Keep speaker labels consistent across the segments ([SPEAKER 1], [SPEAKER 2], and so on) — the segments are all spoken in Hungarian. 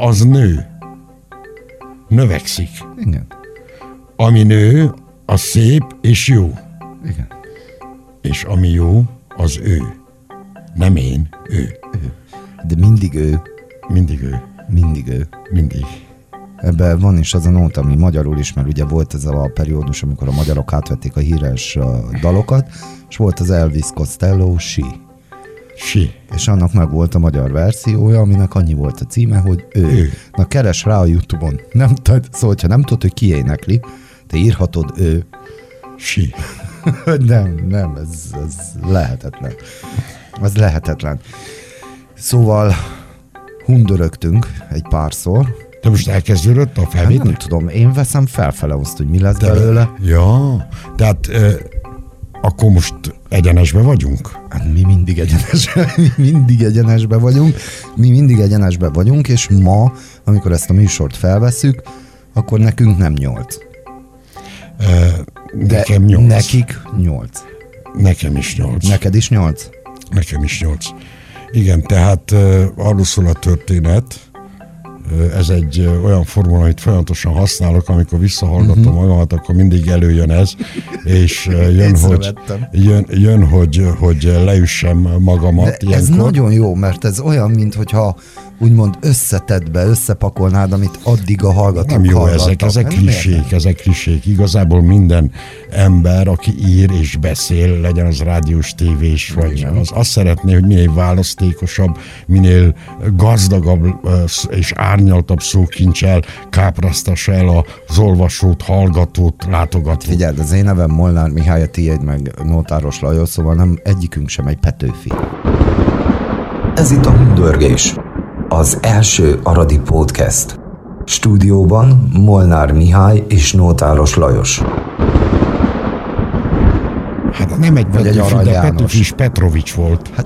[SPEAKER 1] Az nő. Növekszik.
[SPEAKER 2] Igen.
[SPEAKER 1] Ami nő, az szép és jó.
[SPEAKER 2] Igen.
[SPEAKER 1] És ami jó, az ő. Nem én, ő.
[SPEAKER 2] De mindig ő,
[SPEAKER 1] Mindig ő.
[SPEAKER 2] mindig ő.
[SPEAKER 1] Mindig.
[SPEAKER 2] Ebben van is az a nóta, ami magyarul is, mert ugye volt ez a periódus, amikor a magyarok átvették a híres dalokat, és volt az Elvis Costello Si.
[SPEAKER 1] Si.
[SPEAKER 2] És annak meg volt a magyar verziója, aminek annyi volt a címe, hogy ő.
[SPEAKER 1] Ő.
[SPEAKER 2] Na keres rá a Youtube-on. Nem tud, szóval, ha nem tudod, hogy ki énekli, te írhatod ő.
[SPEAKER 1] Si.
[SPEAKER 2] nem, nem, ez, ez lehetetlen. Ez lehetetlen. Szóval hundörögtünk egy párszor.
[SPEAKER 1] De most elkezdődött a
[SPEAKER 2] Hát
[SPEAKER 1] felvétel?
[SPEAKER 2] nem tudom, én veszem felfele azt, hogy mi lesz belőle.
[SPEAKER 1] Ja, tehát ö, akkor most egyenesbe vagyunk?
[SPEAKER 2] Hát mi mindig egyenesben, mi mindig egyenesben vagyunk, mi mindig egyenesben vagyunk, és ma, amikor ezt a műsort felveszük, akkor nekünk nem nyolc. De
[SPEAKER 1] nekem nyolc.
[SPEAKER 2] nekik nyolc.
[SPEAKER 1] Nekem is nyolc.
[SPEAKER 2] Neked is nyolc?
[SPEAKER 1] Nekem is nyolc. Igen, tehát uh, arról szól a történet, ez egy olyan formula, amit folyamatosan használok, amikor visszahallgatom uh-huh. magamat, akkor mindig előjön ez, és jön, hogy, jön, jön hogy, hogy leüssem magamat
[SPEAKER 2] De
[SPEAKER 1] ilyenkor.
[SPEAKER 2] ez nagyon jó, mert ez olyan, mintha úgymond összetedbe, összepakolnád, amit addig a hallgatók
[SPEAKER 1] Nem jó
[SPEAKER 2] hallgattak.
[SPEAKER 1] ezek, ezek
[SPEAKER 2] Hát nem
[SPEAKER 1] klisék, ezek klisék. Igazából minden ember, aki ír és beszél, legyen az rádiós, tévés, vagy az azt szeretné, hogy minél választékosabb, minél gazdagabb és árnyaltabb szókincsel káprasztassa el az olvasót, hallgatót, látogatót.
[SPEAKER 2] Figyeld, az én nevem Molnár Mihály, a tiéd meg Nótáros Lajos, szóval nem egyikünk sem egy Petőfi.
[SPEAKER 3] Ez itt a Hundörgés, az első aradi podcast. Stúdióban Molnár Mihály és Nótáros Lajos.
[SPEAKER 1] Hát nem egy
[SPEAKER 2] Vagy egy Arany
[SPEAKER 1] de. Petőfi is Petrovics volt.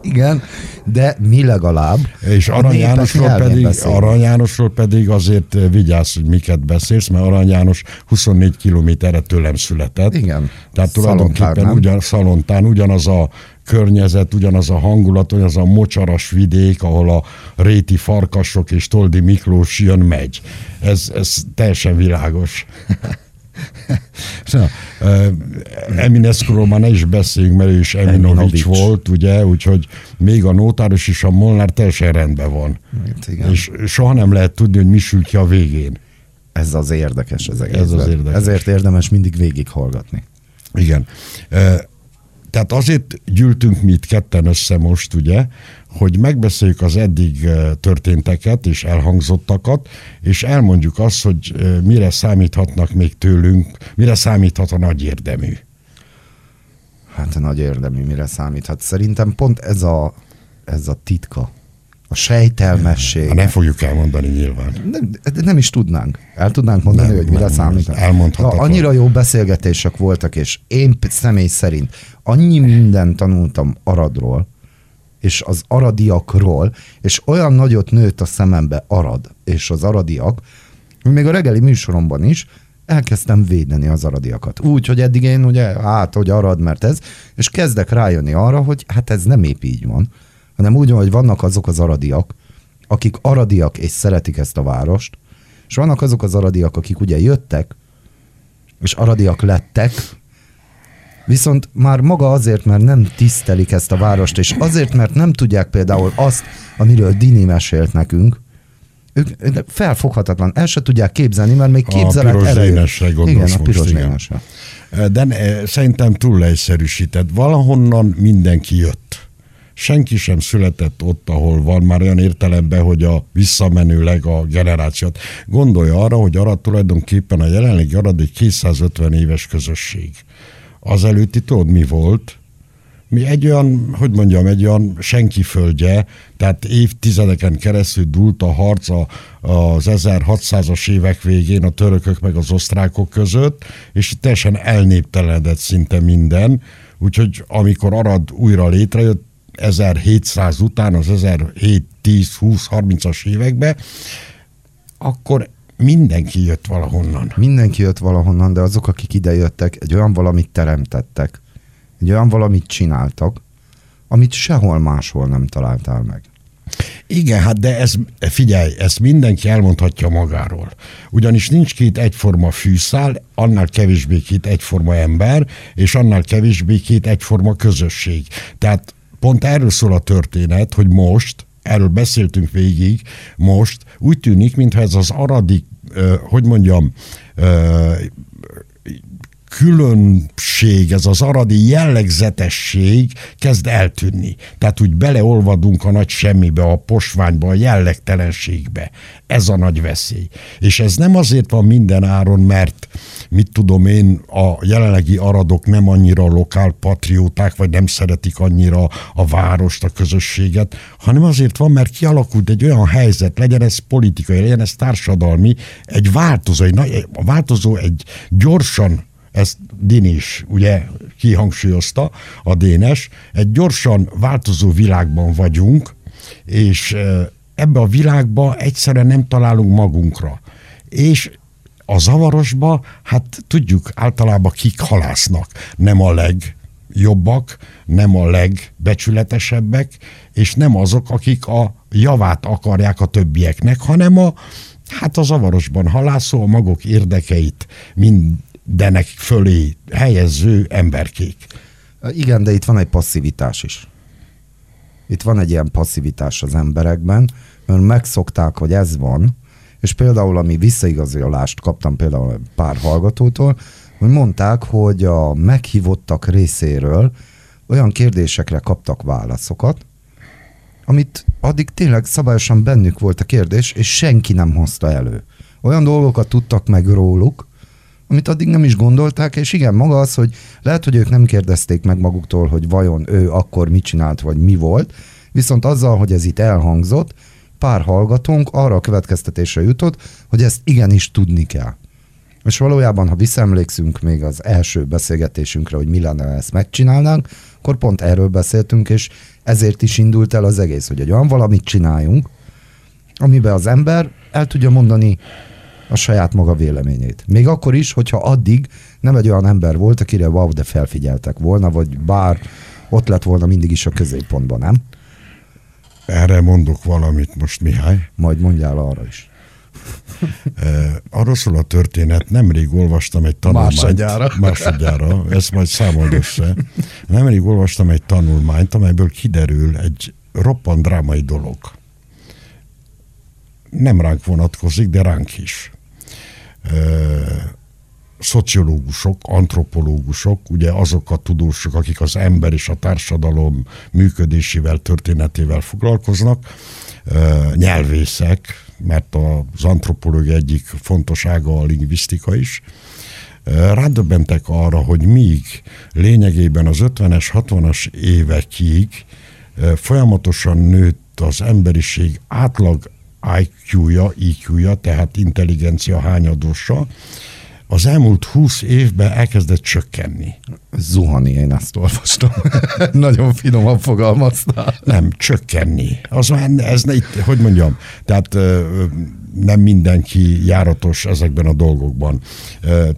[SPEAKER 2] Igen, de mi legalább
[SPEAKER 1] És
[SPEAKER 2] a
[SPEAKER 1] Arany Jánosról, pedig,
[SPEAKER 2] beszélünk.
[SPEAKER 1] Arany Jánosról pedig azért eh, vigyázz, hogy miket beszélsz, mert Arany János 24 kilométerre tőlem született.
[SPEAKER 2] Igen.
[SPEAKER 1] Tehát tulajdonképpen
[SPEAKER 2] nem?
[SPEAKER 1] ugyan, Szalontán ugyanaz a környezet, ugyanaz a hangulat, ugyanaz a mocsaras vidék, ahol a réti farkasok és Toldi Miklós jön, megy. Ez, ez teljesen világos. Na, Eminescu-ról már ne is beszéljünk, mert ő is Eminovics volt, ugye, úgyhogy még a Nótáros is a Molnár teljesen rendben van.
[SPEAKER 2] Hát igen.
[SPEAKER 1] És soha nem lehet tudni, hogy mi sül ki a végén.
[SPEAKER 2] Ez az érdekes az
[SPEAKER 1] az
[SPEAKER 2] egészben.
[SPEAKER 1] érdekes.
[SPEAKER 2] Ezért érdemes mindig végighallgatni.
[SPEAKER 1] Igen. Tehát azért gyűltünk mi itt ketten össze most, ugye, hogy megbeszéljük az eddig ö, történteket és elhangzottakat, és elmondjuk azt, hogy ö, mire számíthatnak még tőlünk, mire számíthat a nagy érdemű.
[SPEAKER 2] Hát a nagy érdemű, mire számíthat. Szerintem pont ez a, ez a titka. A sejtelmesség.
[SPEAKER 1] Ha nem fogjuk elmondani nyilván.
[SPEAKER 2] Nem, nem is tudnánk. El tudnánk mondani,
[SPEAKER 1] Nem,
[SPEAKER 2] hogy mire
[SPEAKER 1] nem,
[SPEAKER 2] számít.
[SPEAKER 1] ez elmondhatatlan.
[SPEAKER 2] Na, annyira jó beszélgetések voltak, és én személy szerint annyi mindent tanultam Aradról, és az aradiakról, és olyan nagyot nőtt a szemembe Arad, és az aradiak, hogy még a reggeli műsoromban is elkezdtem védeni az aradiakat. Úgy, hogy eddig én ugye, hát, hogy arad, mert ez, és kezdek rájönni arra, hogy hát ez nem épp így van, hanem úgy van, hogy vannak azok az aradiak, akik aradiak és szeretik ezt a várost, és vannak azok az aradiak, akik ugye jöttek, és aradiak lettek, viszont már maga azért, mert nem tisztelik ezt a várost, és azért, mert nem tudják például azt, amiről Dini mesélt nekünk, ők felfoghatatlan, el se tudják képzelni, mert még
[SPEAKER 1] A
[SPEAKER 2] képzelet
[SPEAKER 1] piros
[SPEAKER 2] erejük. Igen, a piros
[SPEAKER 1] igen. De ne, szerintem túl leegyszerűsített. Valahonnan mindenki jött. Senki sem született ott, ahol van, már olyan értelemben, hogy a visszamenőleg a generációt. Gondolja arra, hogy Arad tulajdonképpen a jelenlegi Arad egy 250 éves közösség. Az előtti tudod, mi volt? Mi egy olyan, hogy mondjam, egy olyan senki földje, tehát évtizedeken keresztül dúlt a harc a- az 1600-as évek végén a törökök meg az osztrákok között, és teljesen elnéptelenedett szinte minden, úgyhogy amikor Arad újra létrejött, 1700 után, az 1700, 10, 20, 30-as években, akkor mindenki jött valahonnan.
[SPEAKER 2] Mindenki jött valahonnan, de azok, akik ide jöttek, egy olyan valamit teremtettek, egy olyan valamit csináltak, amit sehol máshol nem találtál meg.
[SPEAKER 1] Igen, hát de ez, figyelj, ezt mindenki elmondhatja magáról. Ugyanis nincs két egyforma fűszál, annál kevésbé két egyforma ember, és annál kevésbé két egyforma közösség. Tehát pont erről szól a történet, hogy most, erről beszéltünk végig, most úgy tűnik, mintha ez az aradi, hogy mondjam, különbség, ez az aradi jellegzetesség kezd eltűnni. Tehát úgy beleolvadunk a nagy semmibe, a posványba, a jellegtelenségbe. Ez a nagy veszély. És ez nem azért van minden áron, mert mit tudom én, a jelenlegi aradok nem annyira lokálpatrióták, vagy nem szeretik annyira a várost, a közösséget, hanem azért van, mert kialakult egy olyan helyzet, legyen ez politikai, legyen ez társadalmi, egy változó, egy, a változó egy gyorsan ezt Dinis ugye kihangsúlyozta, a Dénes, egy gyorsan változó világban vagyunk, és ebbe a világba egyszerűen nem találunk magunkra. És a zavarosba, hát tudjuk, általában kik halásznak. Nem a legjobbak, nem a legbecsületesebbek, és nem azok, akik a javát akarják a többieknek, hanem a, hát a zavarosban halászó a magok érdekeit mind denek fölé helyező emberkék.
[SPEAKER 2] Igen, de itt van egy passzivitás is. Itt van egy ilyen passzivitás az emberekben, mert megszokták, hogy ez van, és például, ami visszaigazolást kaptam például pár hallgatótól, hogy mondták, hogy a meghívottak részéről olyan kérdésekre kaptak válaszokat, amit addig tényleg szabályosan bennük volt a kérdés, és senki nem hozta elő. Olyan dolgokat tudtak meg róluk, amit addig nem is gondolták, és igen, maga az, hogy lehet, hogy ők nem kérdezték meg maguktól, hogy vajon ő akkor mit csinált, vagy mi volt, viszont azzal, hogy ez itt elhangzott, pár hallgatónk arra a következtetésre jutott, hogy ezt igenis tudni kell. És valójában, ha visszaemlékszünk még az első beszélgetésünkre, hogy mi lenne, ezt megcsinálnánk, akkor pont erről beszéltünk, és ezért is indult el az egész, hogy egy olyan valamit csináljunk, amiben az ember el tudja mondani a saját maga véleményét. Még akkor is, hogyha addig nem egy olyan ember volt, akire wow, de felfigyeltek volna, vagy bár ott lett volna mindig is a középpontban, nem?
[SPEAKER 1] Erre mondok valamit most, Mihály.
[SPEAKER 2] Majd mondjál arra is.
[SPEAKER 1] Arról szól a történet, nemrég olvastam egy tanulmányt.
[SPEAKER 2] Másodjára.
[SPEAKER 1] Másodjára, ezt majd számold össze. Nemrég olvastam egy tanulmányt, amelyből kiderül egy roppant drámai dolog. Nem ránk vonatkozik, de ránk is szociológusok, antropológusok, ugye azok a tudósok, akik az ember és a társadalom működésével, történetével foglalkoznak, nyelvészek, mert az antropológia egyik fontosága a lingvisztika is, rádöbbentek arra, hogy míg lényegében az 50-es, 60-as évekig folyamatosan nőtt az emberiség átlag IQ-ja, IQ-ja, tehát intelligencia hányadosa, az elmúlt húsz évben elkezdett csökkenni.
[SPEAKER 2] Zuhani, én ezt olvastam. Nagyon finoman fogalmaztál.
[SPEAKER 1] Nem, csökkenni. Az már, ez ne, hogy mondjam, tehát nem mindenki járatos ezekben a dolgokban.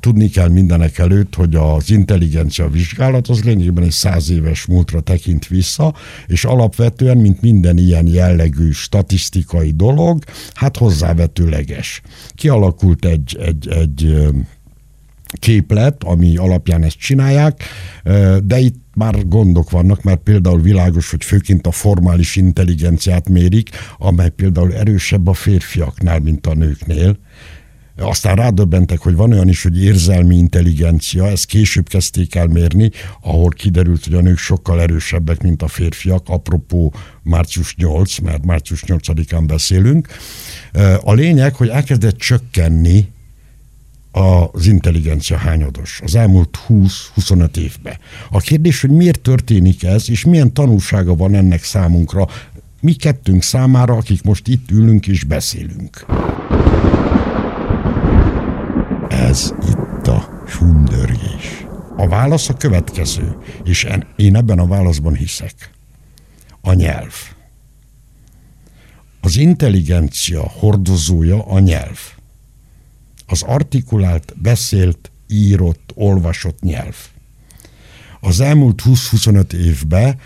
[SPEAKER 1] Tudni kell mindenek előtt, hogy az intelligencia vizsgálat az lényegében egy száz éves múltra tekint vissza, és alapvetően, mint minden ilyen jellegű statisztikai dolog, hát hozzávetőleges. Kialakult egy, egy, egy képlet, ami alapján ezt csinálják, de itt már gondok vannak, mert például világos, hogy főként a formális intelligenciát mérik, amely például erősebb a férfiaknál, mint a nőknél. Aztán rádöbbentek, hogy van olyan is, hogy érzelmi intelligencia, ezt később kezdték el mérni, ahol kiderült, hogy a nők sokkal erősebbek, mint a férfiak, apropó március 8, mert március 8-án beszélünk. A lényeg, hogy elkezdett csökkenni az intelligencia hányados az elmúlt 20-25 évben. A kérdés, hogy miért történik ez, és milyen tanulsága van ennek számunkra, mi kettőnk számára, akik most itt ülünk és beszélünk. Ez itt a sundörgés. A válasz a következő, és én ebben a válaszban hiszek. A nyelv. Az intelligencia hordozója a nyelv az artikulált, beszélt, írott, olvasott nyelv. Az elmúlt 20-25 évben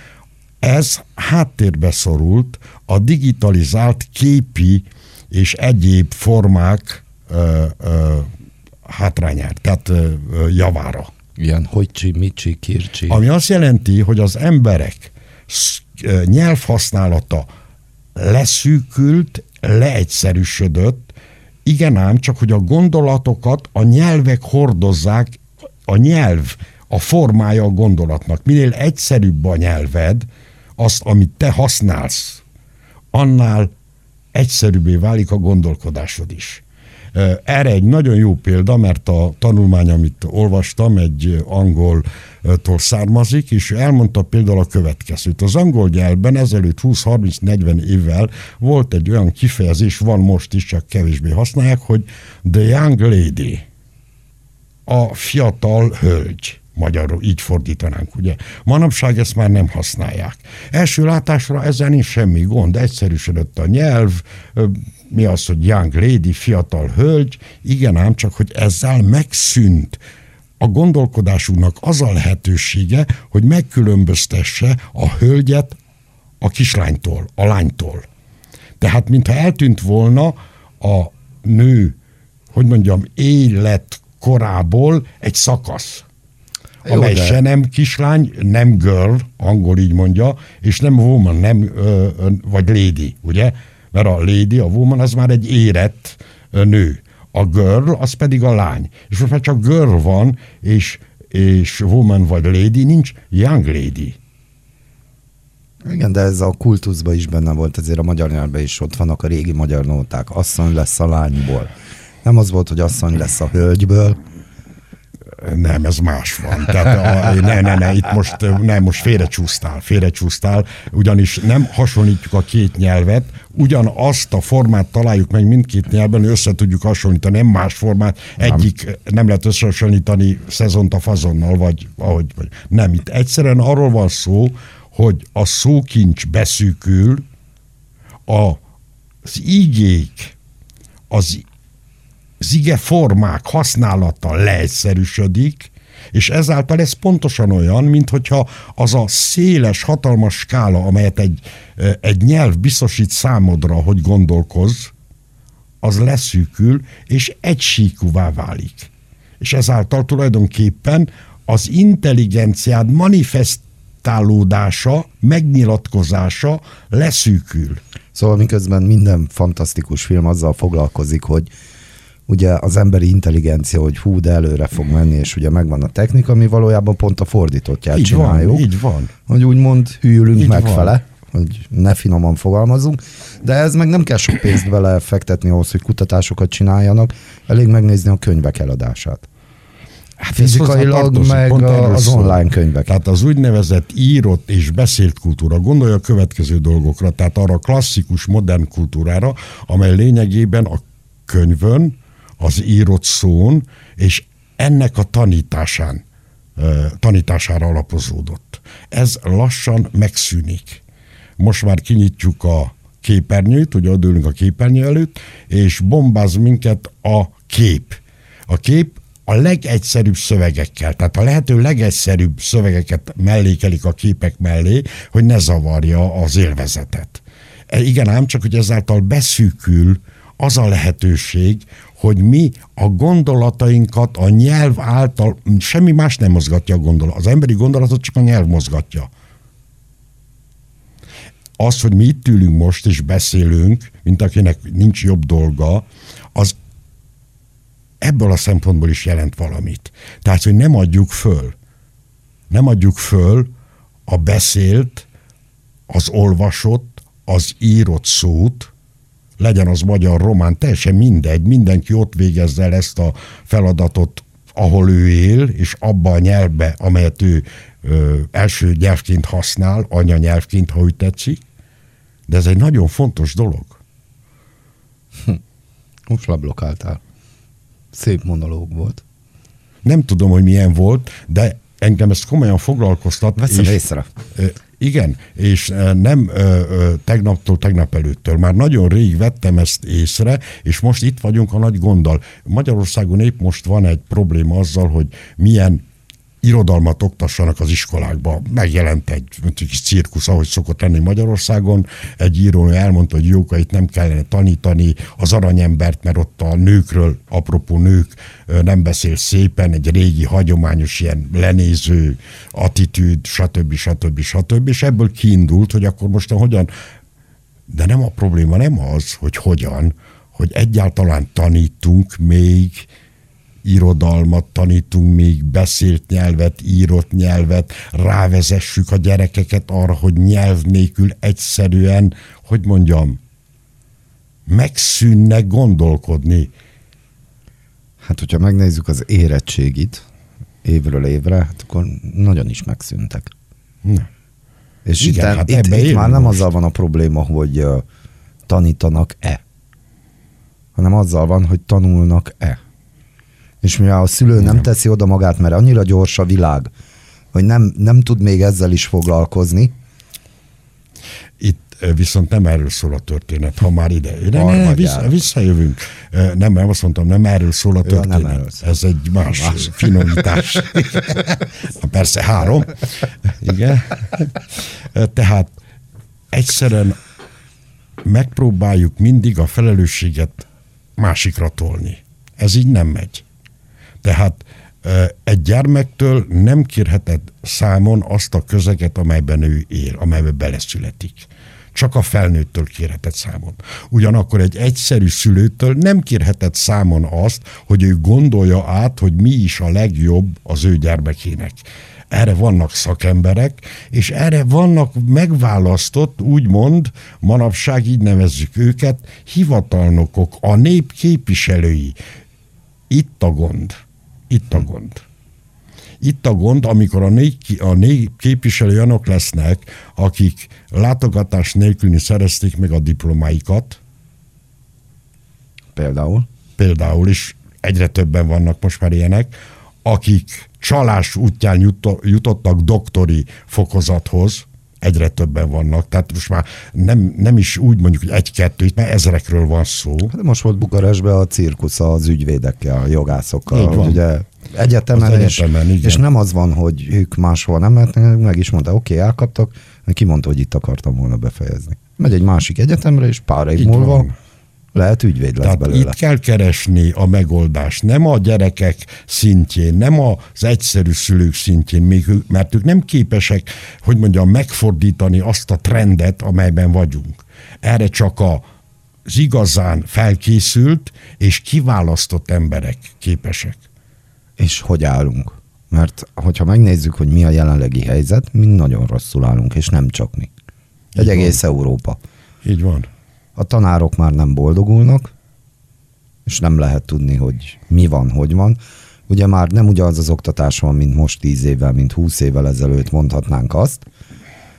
[SPEAKER 1] Ez háttérbe szorult a digitalizált képi és egyéb formák ö, ö, hátrányára, tehát ö, ö, javára.
[SPEAKER 2] Ilyen hogycsi, micsi, kircsi.
[SPEAKER 1] Ami azt jelenti, hogy az emberek nyelvhasználata leszűkült, leegyszerűsödött, igen ám, csak hogy a gondolatokat a nyelvek hordozzák, a nyelv a formája a gondolatnak. Minél egyszerűbb a nyelved, azt, amit te használsz, annál egyszerűbbé válik a gondolkodásod is. Erre egy nagyon jó példa, mert a tanulmány, amit olvastam, egy angoltól származik, és elmondta például a következőt. Az angol nyelvben ezelőtt 20-30-40 évvel volt egy olyan kifejezés, van most is, csak kevésbé használják, hogy the young lady, a fiatal hölgy. Magyarul így fordítanánk, ugye? Manapság ezt már nem használják. Első látásra ezzel nincs semmi gond, egyszerűsödött a nyelv, mi az, hogy young lady, fiatal hölgy, igen ám, csak hogy ezzel megszűnt a gondolkodásunknak az a lehetősége, hogy megkülönböztesse a hölgyet a kislánytól, a lánytól. Tehát, mintha eltűnt volna a nő, hogy mondjam, élet korából egy szakasz.
[SPEAKER 2] Jó,
[SPEAKER 1] amely
[SPEAKER 2] de-
[SPEAKER 1] se nem kislány, nem girl, angol így mondja, és nem woman, nem ö, ö, vagy lady, ugye? Mert a lady, a woman az már egy érett nő. A girl az pedig a lány. És most már csak girl van, és, és woman vagy lady, nincs young lady.
[SPEAKER 2] Igen, de ez a kultuszban is benne volt, ezért a magyar nyelvben is ott vannak a régi magyar nóták. Asszony lesz a lányból. Nem az volt, hogy asszony lesz a hölgyből.
[SPEAKER 1] Nem, ez más van. Tehát a, ne, ne, ne, itt most, nem, most félrecsúsztál, félrecsúsztál, ugyanis nem hasonlítjuk a két nyelvet, ugyanazt a formát találjuk meg mindkét nyelven, össze tudjuk hasonlítani, nem más formát, egyik nem lehet összehasonlítani szezont a fazonnal, vagy ahogy, vagy. Nem, itt egyszerűen arról van szó, hogy a szókincs beszűkül, a, az igék, az az ige formák használata leegyszerűsödik, és ezáltal ez pontosan olyan, mint hogyha az a széles, hatalmas skála, amelyet egy, egy nyelv biztosít számodra, hogy gondolkozz, az leszűkül, és egysíkúvá válik. És ezáltal tulajdonképpen az intelligenciád manifestálódása, megnyilatkozása leszűkül.
[SPEAKER 2] Szóval miközben minden fantasztikus film azzal foglalkozik, hogy ugye az emberi intelligencia, hogy hú, de előre fog menni, és ugye megvan a technika, mi valójában pont a fordítottját
[SPEAKER 1] Így
[SPEAKER 2] csináljuk.
[SPEAKER 1] van, így van.
[SPEAKER 2] Hogy úgymond hűlünk
[SPEAKER 1] Így
[SPEAKER 2] megfele, hogy ne finoman fogalmazunk, de ez meg nem kell sok pénzt vele fektetni ahhoz, hogy kutatásokat csináljanak, elég megnézni a könyvek eladását.
[SPEAKER 1] Hát
[SPEAKER 2] Fizikailag meg az online könyvek.
[SPEAKER 1] Tehát az úgynevezett írott és beszélt kultúra. Gondolja a következő dolgokra, tehát arra a klasszikus modern kultúrára, amely lényegében a könyvön, az írott szón, és ennek a tanításán, tanítására alapozódott. Ez lassan megszűnik. Most már kinyitjuk a képernyőt, ugye odülünk a képernyő előtt, és bombáz minket a kép. A kép a legegyszerűbb szövegekkel, tehát a lehető legegyszerűbb szövegeket mellékelik a képek mellé, hogy ne zavarja az élvezetet. E, igen ám, csak hogy ezáltal beszűkül az a lehetőség, hogy mi a gondolatainkat a nyelv által, semmi más nem mozgatja a gondolat. Az emberi gondolatot csak a nyelv mozgatja az, hogy mi itt ülünk most és beszélünk, mint akinek nincs jobb dolga, az ebből a szempontból is jelent valamit. Tehát, hogy nem adjuk föl. Nem adjuk föl a beszélt, az olvasott, az írott szót, legyen az magyar, román, teljesen mindegy, mindenki ott végezze el ezt a feladatot, ahol ő él, és abba a nyelvbe, amelyet ő ö, első nyelvként használ, anyanyelvként, ha úgy tetszik, de ez egy nagyon fontos dolog.
[SPEAKER 2] Most leblokkáltál. Szép monológ volt.
[SPEAKER 1] Nem tudom, hogy milyen volt, de engem ezt komolyan foglalkoztat.
[SPEAKER 2] Veszem
[SPEAKER 1] és-
[SPEAKER 2] észre.
[SPEAKER 1] Igen, és ö, nem ö, ö, tegnaptól, tegnap előttől. Már nagyon rég vettem ezt észre, és most itt vagyunk a nagy gonddal. Magyarországon épp most van egy probléma azzal, hogy milyen irodalmat oktassanak az iskolákba. Megjelent egy, egy kis cirkusz, ahogy szokott lenni Magyarországon. Egy író elmondta, hogy jókait nem kellene tanítani, az aranyembert, mert ott a nőkről, apropó nők, nem beszél szépen, egy régi hagyományos ilyen lenéző attitűd, stb. stb. stb. És ebből kiindult, hogy akkor most hogyan, de nem a probléma nem az, hogy hogyan, hogy egyáltalán tanítunk még irodalmat tanítunk még, beszélt nyelvet, írott nyelvet, rávezessük a gyerekeket arra, hogy nyelv nélkül egyszerűen, hogy mondjam, megszűnnek gondolkodni.
[SPEAKER 2] Hát, hogyha megnézzük az érettségit évről évre, hát akkor nagyon is megszűntek. Ne. És Igen, itt, hát itt, itt már nem most. azzal van a probléma, hogy uh, tanítanak-e, hanem azzal van, hogy tanulnak-e. És mivel a szülő nem, nem teszi oda magát, mert annyira gyors a világ, hogy nem, nem tud még ezzel is foglalkozni.
[SPEAKER 1] Itt viszont nem erről szól a történet, ha már ide. Ne, ne, vissza, visszajövünk. Nem, nem azt mondtam, nem erről szól a történet. Ja, nem erről szól. Ez egy más, más. finomítás. Persze három. Igen. Tehát egyszerűen megpróbáljuk mindig a felelősséget másikra tolni. Ez így nem megy. Tehát egy gyermektől nem kérheted számon azt a közeget, amelyben ő él, amelyben beleszületik. Csak a felnőttől kérheted számon. Ugyanakkor egy egyszerű szülőtől nem kérheted számon azt, hogy ő gondolja át, hogy mi is a legjobb az ő gyermekének. Erre vannak szakemberek, és erre vannak megválasztott, úgymond, manapság így nevezzük őket, hivatalnokok, a nép képviselői. Itt a gond itt a gond. Itt a gond, amikor a négy, a négy képviselő olyanok lesznek, akik látogatás nélkül szerezték meg a diplomáikat.
[SPEAKER 2] Például?
[SPEAKER 1] Például is egyre többen vannak most már ilyenek, akik csalás útján jutottak doktori fokozathoz, egyre többen vannak, tehát most már nem, nem is úgy mondjuk, hogy egy-kettő, itt már ezrekről van szó.
[SPEAKER 2] Hát most volt Bukarestben a cirkusz az ügyvédekkel, a jogászokkal, ugye egyetemen, egyetemen és, és nem az van, hogy ők máshol nem mehetnek, meg is mondta, oké, okay, elkaptak, kimondta, hogy itt akartam volna befejezni. Megy egy másik egyetemre, és pár év múlva van lehet ügyvéd lesz Tehát belőle.
[SPEAKER 1] itt kell keresni a megoldást, nem a gyerekek szintjén, nem az egyszerű szülők szintjén, még, mert ők nem képesek, hogy mondjam, megfordítani azt a trendet, amelyben vagyunk. Erre csak a az igazán felkészült és kiválasztott emberek képesek.
[SPEAKER 2] És hogy állunk? Mert hogyha megnézzük, hogy mi a jelenlegi helyzet, mi nagyon rosszul állunk, és nem csak mi. Egy Így egész van. Európa.
[SPEAKER 1] Így van
[SPEAKER 2] a tanárok már nem boldogulnak, és nem lehet tudni, hogy mi van, hogy van. Ugye már nem ugyanaz az oktatás van, mint most tíz évvel, mint húsz évvel ezelőtt mondhatnánk azt.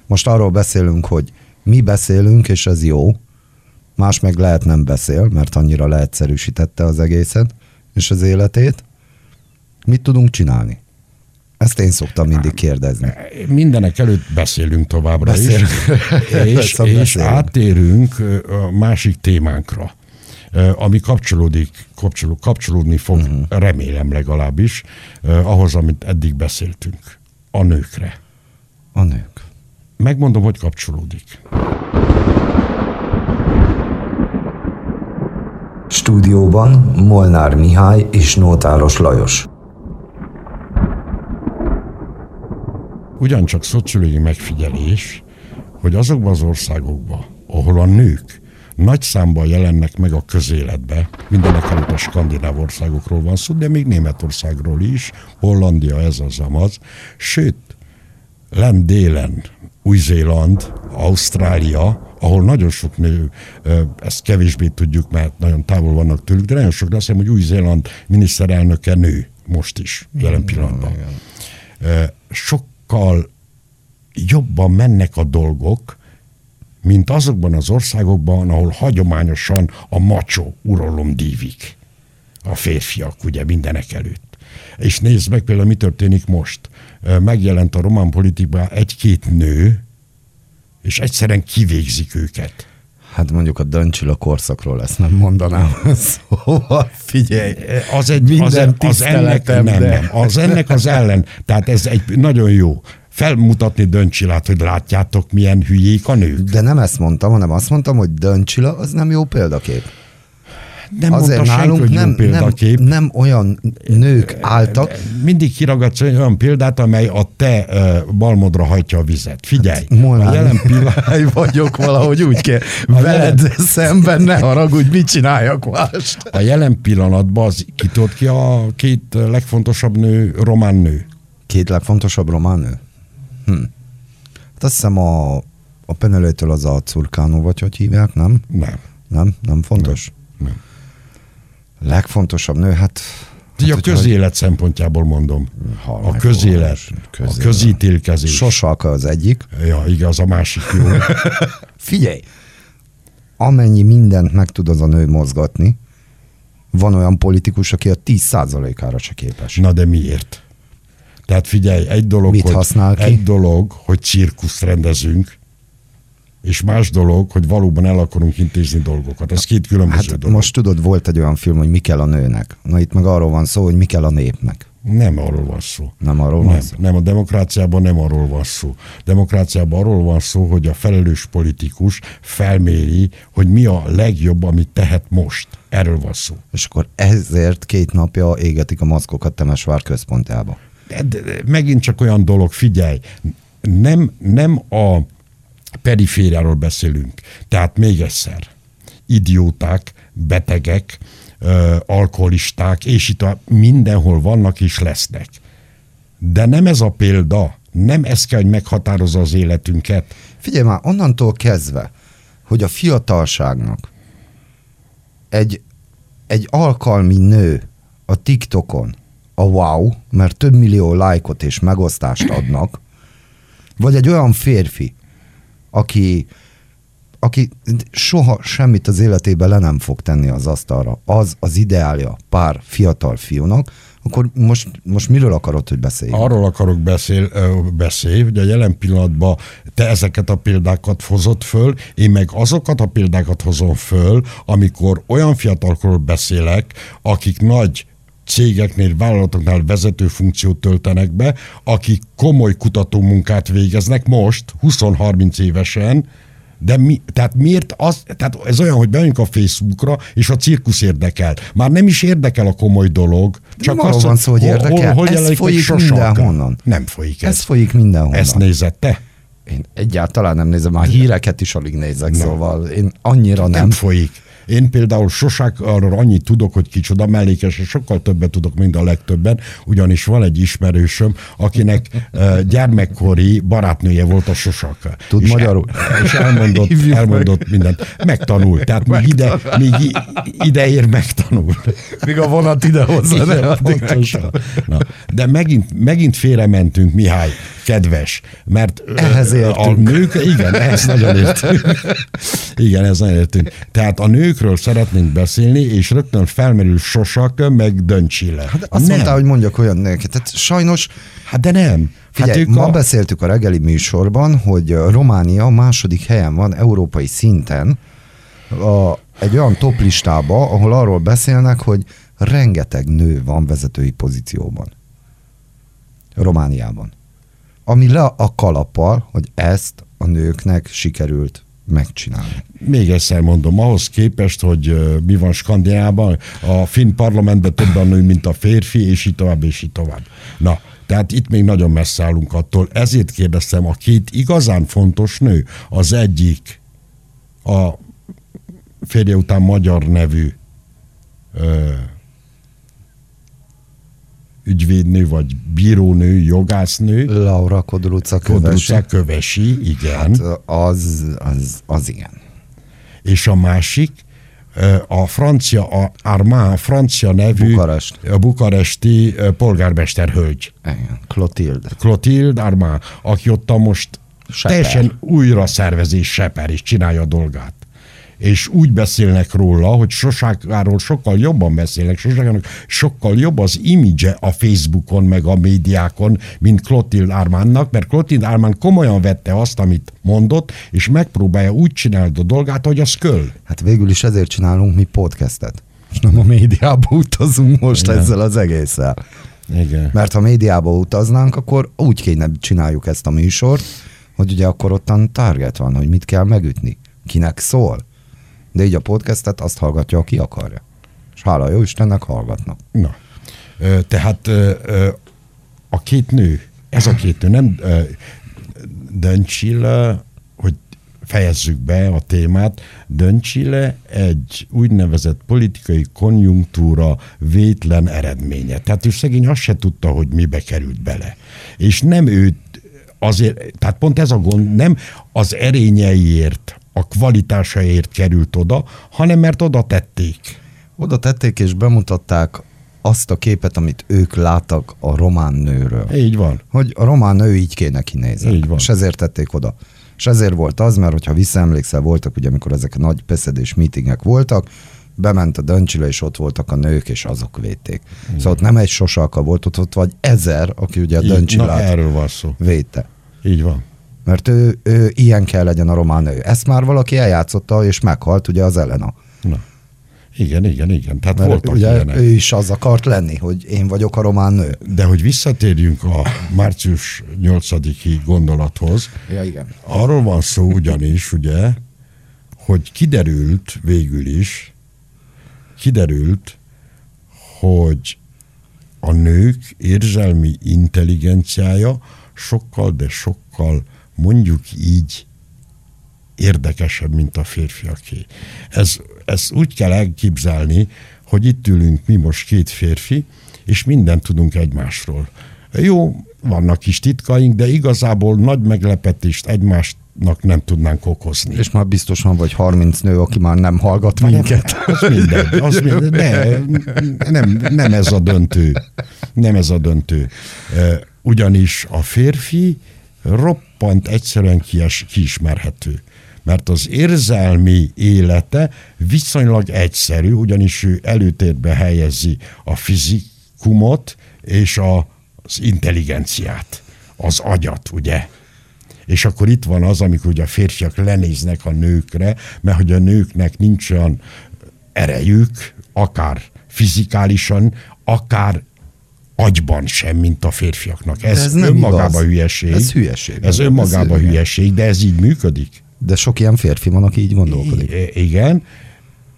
[SPEAKER 2] Most arról beszélünk, hogy mi beszélünk, és ez jó, más meg lehet nem beszél, mert annyira leegyszerűsítette az egészet és az életét. Mit tudunk csinálni? Ezt én szoktam mindig kérdezni.
[SPEAKER 1] Mindenek előtt beszélünk továbbra beszélünk. is, és, és áttérünk a másik témánkra, ami kapcsolódik, kapcsoló, kapcsolódni fog, uh-huh. remélem legalábbis, ahhoz, amit eddig beszéltünk. A nőkre.
[SPEAKER 2] A nők.
[SPEAKER 1] Megmondom, hogy kapcsolódik.
[SPEAKER 3] Stúdióban Molnár Mihály és Nótáros Lajos.
[SPEAKER 1] Ugyancsak szociológiai megfigyelés, hogy azokban az országokban, ahol a nők nagy számban jelennek meg a közéletbe, mindenek előtt a skandináv országokról van szó, de még Németországról is, Hollandia ez az amaz, sőt, lent délen, Új-Zéland, Ausztrália, ahol nagyon sok nő, ezt kevésbé tudjuk, mert nagyon távol vannak tőlük, de nagyon sok, de azt hiszem, hogy Új-Zéland miniszterelnöke nő, most is, jelen pillanatban. Sok sokkal jobban mennek a dolgok, mint azokban az országokban, ahol hagyományosan a macsó uralom dívik. A férfiak, ugye mindenek előtt. És nézd meg például, mi történik most. Megjelent a román politikában egy-két nő, és egyszerűen kivégzik őket.
[SPEAKER 2] Hát mondjuk a Döncsila korszakról ezt nem mondanám. Szóval figyelj,
[SPEAKER 1] Az egy,
[SPEAKER 2] minden
[SPEAKER 1] az, az ennek, nem,
[SPEAKER 2] de-
[SPEAKER 1] nem, az ennek az ellen. Tehát ez egy nagyon jó. Felmutatni Döncsilát, hogy látjátok, milyen hülyék a nők.
[SPEAKER 2] De nem ezt mondtam, hanem azt mondtam, hogy Döncsila az nem jó példakép.
[SPEAKER 1] Nem
[SPEAKER 2] Azért
[SPEAKER 1] mondta senki,
[SPEAKER 2] nálunk
[SPEAKER 1] hogy
[SPEAKER 2] nem,
[SPEAKER 1] példakép.
[SPEAKER 2] nem, nem olyan nők álltak,
[SPEAKER 1] Mindig kiragadsz olyan példát, amely a te balmodra hajtja a vizet. Figyelj,
[SPEAKER 2] Molnár,
[SPEAKER 1] a jelen pillanat,
[SPEAKER 2] vagyok valahogy úgy kell. Veled szemben ne haragudj, mit csináljak más.
[SPEAKER 1] a jelen pillanatban az, ki tudod ki a két legfontosabb nő, román nő?
[SPEAKER 2] Két legfontosabb román nő? Hm. Hát azt hiszem a, a Penelétől az a Curkánó, vagy hogy hívják, nem?
[SPEAKER 1] Nem.
[SPEAKER 2] Nem? Nem fontos?
[SPEAKER 1] Nem.
[SPEAKER 2] Legfontosabb nő, hát...
[SPEAKER 1] Hát, a közélet szempontjából mondom.
[SPEAKER 2] Halál
[SPEAKER 1] A közélet,
[SPEAKER 2] orvos,
[SPEAKER 1] a
[SPEAKER 2] közélet.
[SPEAKER 1] közítélkezés.
[SPEAKER 2] Sosalka az egyik.
[SPEAKER 1] Ja, igaz, a másik jó.
[SPEAKER 2] Figyelj, amennyi mindent meg tud az a nő mozgatni, van olyan politikus, aki a 10%-ára se képes.
[SPEAKER 1] Na de miért? Tehát figyelj, egy dolog,
[SPEAKER 2] Mit
[SPEAKER 1] hogy,
[SPEAKER 2] használ ki?
[SPEAKER 1] egy dolog, hogy cirkuszt rendezünk, és más dolog, hogy valóban el akarunk intézni dolgokat. Ez két különböző
[SPEAKER 2] Hát
[SPEAKER 1] dolog.
[SPEAKER 2] most tudod, volt egy olyan film, hogy mi kell a nőnek. Na itt meg arról van szó, hogy mi kell a népnek.
[SPEAKER 1] Nem arról van szó.
[SPEAKER 2] Nem arról van
[SPEAKER 1] Nem,
[SPEAKER 2] szó?
[SPEAKER 1] nem, a demokráciában nem arról van szó. Demokráciában arról van szó, hogy a felelős politikus felméri, hogy mi a legjobb, amit tehet most. Erről van szó.
[SPEAKER 2] És akkor ezért két napja égetik a maszkokat Temesvár központjába.
[SPEAKER 1] De, de, de megint csak olyan dolog, figyelj, nem, nem a perifériáról beszélünk. Tehát még egyszer, idióták, betegek, alkoholisták, és itt a, mindenhol vannak és lesznek. De nem ez a példa, nem ez kell, hogy meghatározza az életünket.
[SPEAKER 2] Figyelj már, onnantól kezdve, hogy a fiatalságnak egy, egy alkalmi nő a TikTokon, a wow, mert több millió lájkot és megosztást adnak, vagy egy olyan férfi, aki, aki soha semmit az életében le nem fog tenni az asztalra, az az ideálja pár fiatal fiúnak, akkor most, most miről akarod, hogy beszéljünk?
[SPEAKER 1] Arról akarok beszél, beszélni, hogy a jelen pillanatban te ezeket a példákat hozott föl, én meg azokat a példákat hozom föl, amikor olyan fiatalokról beszélek, akik nagy cégeknél, vállalatoknál vezető funkciót töltenek be, akik komoly kutatómunkát végeznek most, 20-30 évesen, de mi, tehát miért az, tehát ez olyan, hogy bejönk a Facebookra, és a cirkusz érdekel. Már nem is érdekel a komoly dolog.
[SPEAKER 2] nem arról van szó, hogy érdekel. Ez
[SPEAKER 1] jelenik meg
[SPEAKER 2] folyik
[SPEAKER 1] Sosonka?
[SPEAKER 2] mindenhonnan.
[SPEAKER 1] Nem folyik ez.
[SPEAKER 2] Ez folyik mindenhonnan.
[SPEAKER 1] Ezt nézed te?
[SPEAKER 2] Én egyáltalán nem nézem, már híreket is alig nézek, szóval én annyira
[SPEAKER 1] Nem,
[SPEAKER 2] nem.
[SPEAKER 1] nem folyik. Én például sosák arról annyit tudok, hogy kicsoda mellékes, és sokkal többet tudok, mint a legtöbben, ugyanis van egy ismerősöm, akinek gyermekkori barátnője volt a sosak.
[SPEAKER 2] Tud
[SPEAKER 1] és
[SPEAKER 2] magyarul?
[SPEAKER 1] El, és elmondott, elmondott mindent. Megtanult. Tehát még ide, még ideér megtanul.
[SPEAKER 2] Míg a vonat idehozza,
[SPEAKER 1] Igen, pontosan. Na, de megint, megint félrementünk, Mihály, kedves, mert
[SPEAKER 2] Ehhez
[SPEAKER 1] a
[SPEAKER 2] értünk.
[SPEAKER 1] nők, igen, ehhez nagyon értünk. Igen, ez nagyon értünk. Tehát a nőkről szeretnénk beszélni, és rögtön felmerül Sosak, meg Döncsile. Hát
[SPEAKER 2] Azt mondta, hogy mondjak olyan nőket. Tehát sajnos,
[SPEAKER 1] Hát de nem.
[SPEAKER 2] figyelj,
[SPEAKER 1] hát ők
[SPEAKER 2] ma
[SPEAKER 1] a...
[SPEAKER 2] beszéltük a reggeli műsorban, hogy Románia második helyen van európai szinten a, egy olyan toplistába, ahol arról beszélnek, hogy rengeteg nő van vezetői pozícióban. Romániában. Ami le a kalappal, hogy ezt a nőknek sikerült megcsinálni.
[SPEAKER 1] Még egyszer mondom, ahhoz képest, hogy mi van Skandinában, a finn parlamentben több a nő, mint a férfi, és így tovább, és így tovább. Na, tehát itt még nagyon messze állunk attól. Ezért kérdeztem, a két igazán fontos nő, az egyik a férje után magyar nevű ö, ügyvédnő, vagy bírónő, jogásznő,
[SPEAKER 2] Laura Kodruca kövesi.
[SPEAKER 1] Kodruca Kövesi, igen.
[SPEAKER 2] Hát az, az, az igen.
[SPEAKER 1] és a másik a francia, a Armand, francia nevű
[SPEAKER 2] Bukarest.
[SPEAKER 1] a bukaresti polgármester hölgy.
[SPEAKER 2] Igen. Clotilde.
[SPEAKER 1] Clotilde Armand, aki ott a most
[SPEAKER 2] Seper.
[SPEAKER 1] teljesen újra szervezés seper, és csinálja a dolgát. És úgy beszélnek róla, hogy Sosákáról sokkal jobban beszélnek, Sosákának sokkal jobb az imidzse a Facebookon, meg a médiákon, mint Clotilde Armánnak, mert Clotilde Armán komolyan vette azt, amit mondott, és megpróbálja úgy csinálni a dolgát, hogy az köl.
[SPEAKER 2] Hát végül is ezért csinálunk mi podcastet. És nem a médiába utazunk most Igen. ezzel az egésszel.
[SPEAKER 1] Igen.
[SPEAKER 2] Mert ha médiába utaznánk, akkor úgy kéne csináljuk ezt a műsort, hogy ugye akkor ottan target van, hogy mit kell megütni, kinek szól. De így a podcastet azt hallgatja, aki akarja. És hála jó Istennek hallgatnak.
[SPEAKER 1] Na, tehát a két nő, ez a két nő nem Döncsile, hogy fejezzük be a témát, Döncsile egy úgynevezett politikai konjunktúra vétlen eredménye. Tehát ő szegény azt se tudta, hogy mibe került bele. És nem őt azért, tehát pont ez a gond, nem az erényeiért, a kvalitásaért került oda, hanem mert oda tették.
[SPEAKER 2] Oda tették és bemutatták azt a képet, amit ők láttak a román nőről.
[SPEAKER 1] Így van.
[SPEAKER 2] Hogy a román nő így kéne kinézni.
[SPEAKER 1] Így van.
[SPEAKER 2] És ezért tették oda. És ezért volt az, mert hogyha visszaemlékszel, voltak ugye, amikor ezek a nagy beszedés meetingek voltak, bement a Döncsile, és ott voltak a nők, és azok védték. Igen. Szóval ott nem egy sosalka volt, ott, ott vagy ezer, aki ugye a Döncsilát
[SPEAKER 1] erről van szó.
[SPEAKER 2] védte.
[SPEAKER 1] Így van.
[SPEAKER 2] Mert ő, ő ilyen kell legyen a román nő. Ezt már valaki eljátszotta, és meghalt ugye az Elena.
[SPEAKER 1] Na. Igen, igen, igen. Tehát
[SPEAKER 2] Mert
[SPEAKER 1] voltak
[SPEAKER 2] ugye
[SPEAKER 1] ilyenek.
[SPEAKER 2] ő is az akart lenni, hogy én vagyok a román nő.
[SPEAKER 1] De hogy visszatérjünk a március 8-i gondolathoz,
[SPEAKER 2] Ja, igen.
[SPEAKER 1] arról van szó ugyanis, ugye, hogy kiderült végül is, kiderült, hogy a nők érzelmi intelligenciája sokkal, de sokkal mondjuk így érdekesebb, mint a férfiaké. Ez, ez úgy kell elképzelni, hogy itt ülünk mi most két férfi, és mindent tudunk egymásról. Jó, vannak kis titkaink, de igazából nagy meglepetést egymásnak nem tudnánk okozni.
[SPEAKER 2] És már biztosan vagy 30 nő, aki már nem hallgat minket.
[SPEAKER 1] Az mindegy, az mindegy. De nem, nem ez a döntő. Nem ez a döntő. Ugyanis a férfi roppant egyszerűen kies, kiismerhető. Mert az érzelmi élete viszonylag egyszerű, ugyanis ő előtérbe helyezi a fizikumot és a, az intelligenciát, az agyat, ugye? És akkor itt van az, amikor ugye a férfiak lenéznek a nőkre, mert hogy a nőknek nincs olyan erejük, akár fizikálisan, akár agyban sem, mint a férfiaknak. Ez,
[SPEAKER 2] ez
[SPEAKER 1] ez
[SPEAKER 2] nem
[SPEAKER 1] önmagában
[SPEAKER 2] igaz.
[SPEAKER 1] hülyeség.
[SPEAKER 2] Ez hülyeség.
[SPEAKER 1] Ez
[SPEAKER 2] Ez
[SPEAKER 1] önmagában
[SPEAKER 2] igen.
[SPEAKER 1] hülyeség, de ez így működik.
[SPEAKER 2] De sok ilyen férfi van, aki így gondolkodik.
[SPEAKER 1] I- igen,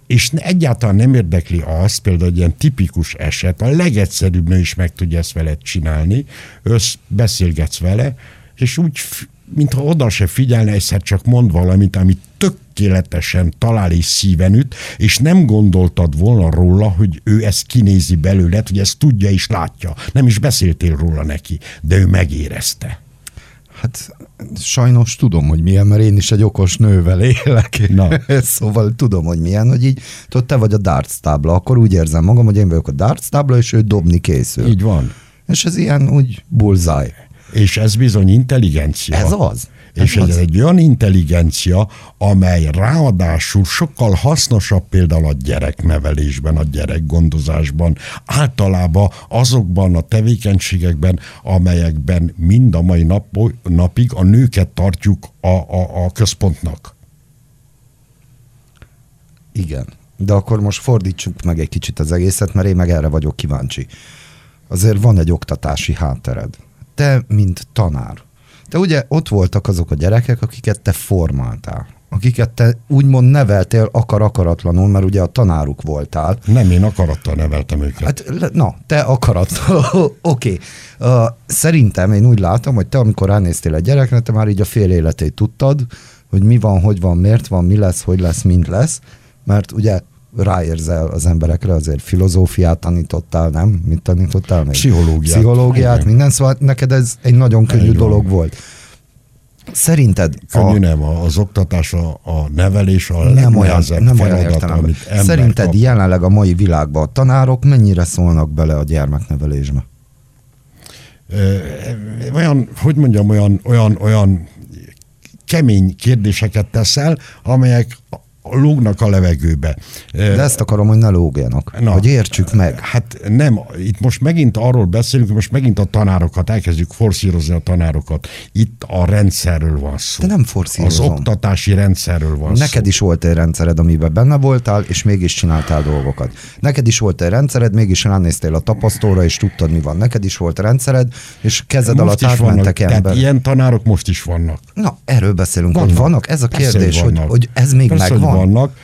[SPEAKER 1] és egyáltalán nem érdekli azt, például egy ilyen tipikus eset, a legegyszerűbb nő is meg tudja ezt veled csinálni, össz beszélgetsz vele, és úgy, mintha oda se figyelne, egyszer csak mond valamit, amit tökéletesen talál és szíven üt, és nem gondoltad volna róla, hogy ő ezt kinézi belőled, hogy ezt tudja és látja. Nem is beszéltél róla neki, de ő megérezte.
[SPEAKER 2] Hát sajnos tudom, hogy milyen, mert én is egy okos nővel élek.
[SPEAKER 1] Na.
[SPEAKER 2] szóval tudom, hogy milyen, hogy így, tudod, te vagy a darts tábla, akkor úgy érzem magam, hogy én vagyok a darts tábla, és ő dobni készül.
[SPEAKER 1] Így van.
[SPEAKER 2] És ez ilyen úgy bullseye.
[SPEAKER 1] És ez bizony intelligencia.
[SPEAKER 2] Ez az.
[SPEAKER 1] És
[SPEAKER 2] Ez az.
[SPEAKER 1] egy olyan intelligencia, amely ráadásul sokkal hasznosabb például a gyereknevelésben, a gyerekgondozásban, általában azokban a tevékenységekben, amelyekben mind a mai nap, napig a nőket tartjuk a, a, a központnak.
[SPEAKER 2] Igen. De akkor most fordítsuk meg egy kicsit az egészet, mert én meg erre vagyok kíváncsi. Azért van egy oktatási háttered. Te, mint tanár. Te ugye ott voltak azok a gyerekek, akiket te formáltál. Akiket te úgymond neveltél akar-akaratlanul, mert ugye a tanáruk voltál.
[SPEAKER 1] Nem én akarattal neveltem őket.
[SPEAKER 2] Hát, na, te akarattal. Oké. Okay. Uh, szerintem én úgy látom, hogy te, amikor ránéztél egy gyerekre, te már így a fél életét tudtad, hogy mi van, hogy van, miért van, mi lesz, hogy lesz, mint lesz, mert ugye ráérzel az emberekre, azért filozófiát tanítottál, nem? Mit tanítottál még?
[SPEAKER 1] Pszichológiát.
[SPEAKER 2] Pszichológiát,
[SPEAKER 1] Igen.
[SPEAKER 2] minden, szóval neked ez egy nagyon könnyű
[SPEAKER 1] Így van.
[SPEAKER 2] dolog volt. Szerinted
[SPEAKER 1] Könnyű nem, a- az oktatás, a, a nevelés a
[SPEAKER 2] nem olyan, nem olyan
[SPEAKER 1] feladat,
[SPEAKER 2] értelem.
[SPEAKER 1] amit
[SPEAKER 2] Szerinted
[SPEAKER 1] kap.
[SPEAKER 2] jelenleg a mai világban a tanárok mennyire szólnak bele a gyermeknevelésbe?
[SPEAKER 1] Olyan, hogy mondjam, olyan, olyan, olyan kemény kérdéseket teszel, amelyek lógnak a levegőbe.
[SPEAKER 2] De ezt akarom, hogy ne lógjanak, Na, hogy értsük meg.
[SPEAKER 1] Hát nem, itt most megint arról beszélünk, most megint a tanárokat, elkezdjük forszírozni a tanárokat. Itt a rendszerről van szó.
[SPEAKER 2] De nem forszírozom.
[SPEAKER 1] Az oktatási rendszerről van
[SPEAKER 2] Neked
[SPEAKER 1] szó.
[SPEAKER 2] is volt egy rendszered, amiben benne voltál, és mégis csináltál dolgokat. Neked is volt egy rendszered, mégis ránéztél a tapasztóra, és tudtad, mi van. Neked is volt rendszered, és kezed
[SPEAKER 1] most
[SPEAKER 2] alatt
[SPEAKER 1] vannak,
[SPEAKER 2] átmentek
[SPEAKER 1] tehát
[SPEAKER 2] ember.
[SPEAKER 1] ilyen tanárok most is vannak.
[SPEAKER 2] Na, erről beszélünk,
[SPEAKER 1] Vannak.
[SPEAKER 2] hogy vannak. Ez a
[SPEAKER 1] Persze,
[SPEAKER 2] kérdés, hogy,
[SPEAKER 1] vannak.
[SPEAKER 2] hogy ez még
[SPEAKER 1] Persze,
[SPEAKER 2] megvan.
[SPEAKER 1] Vannak,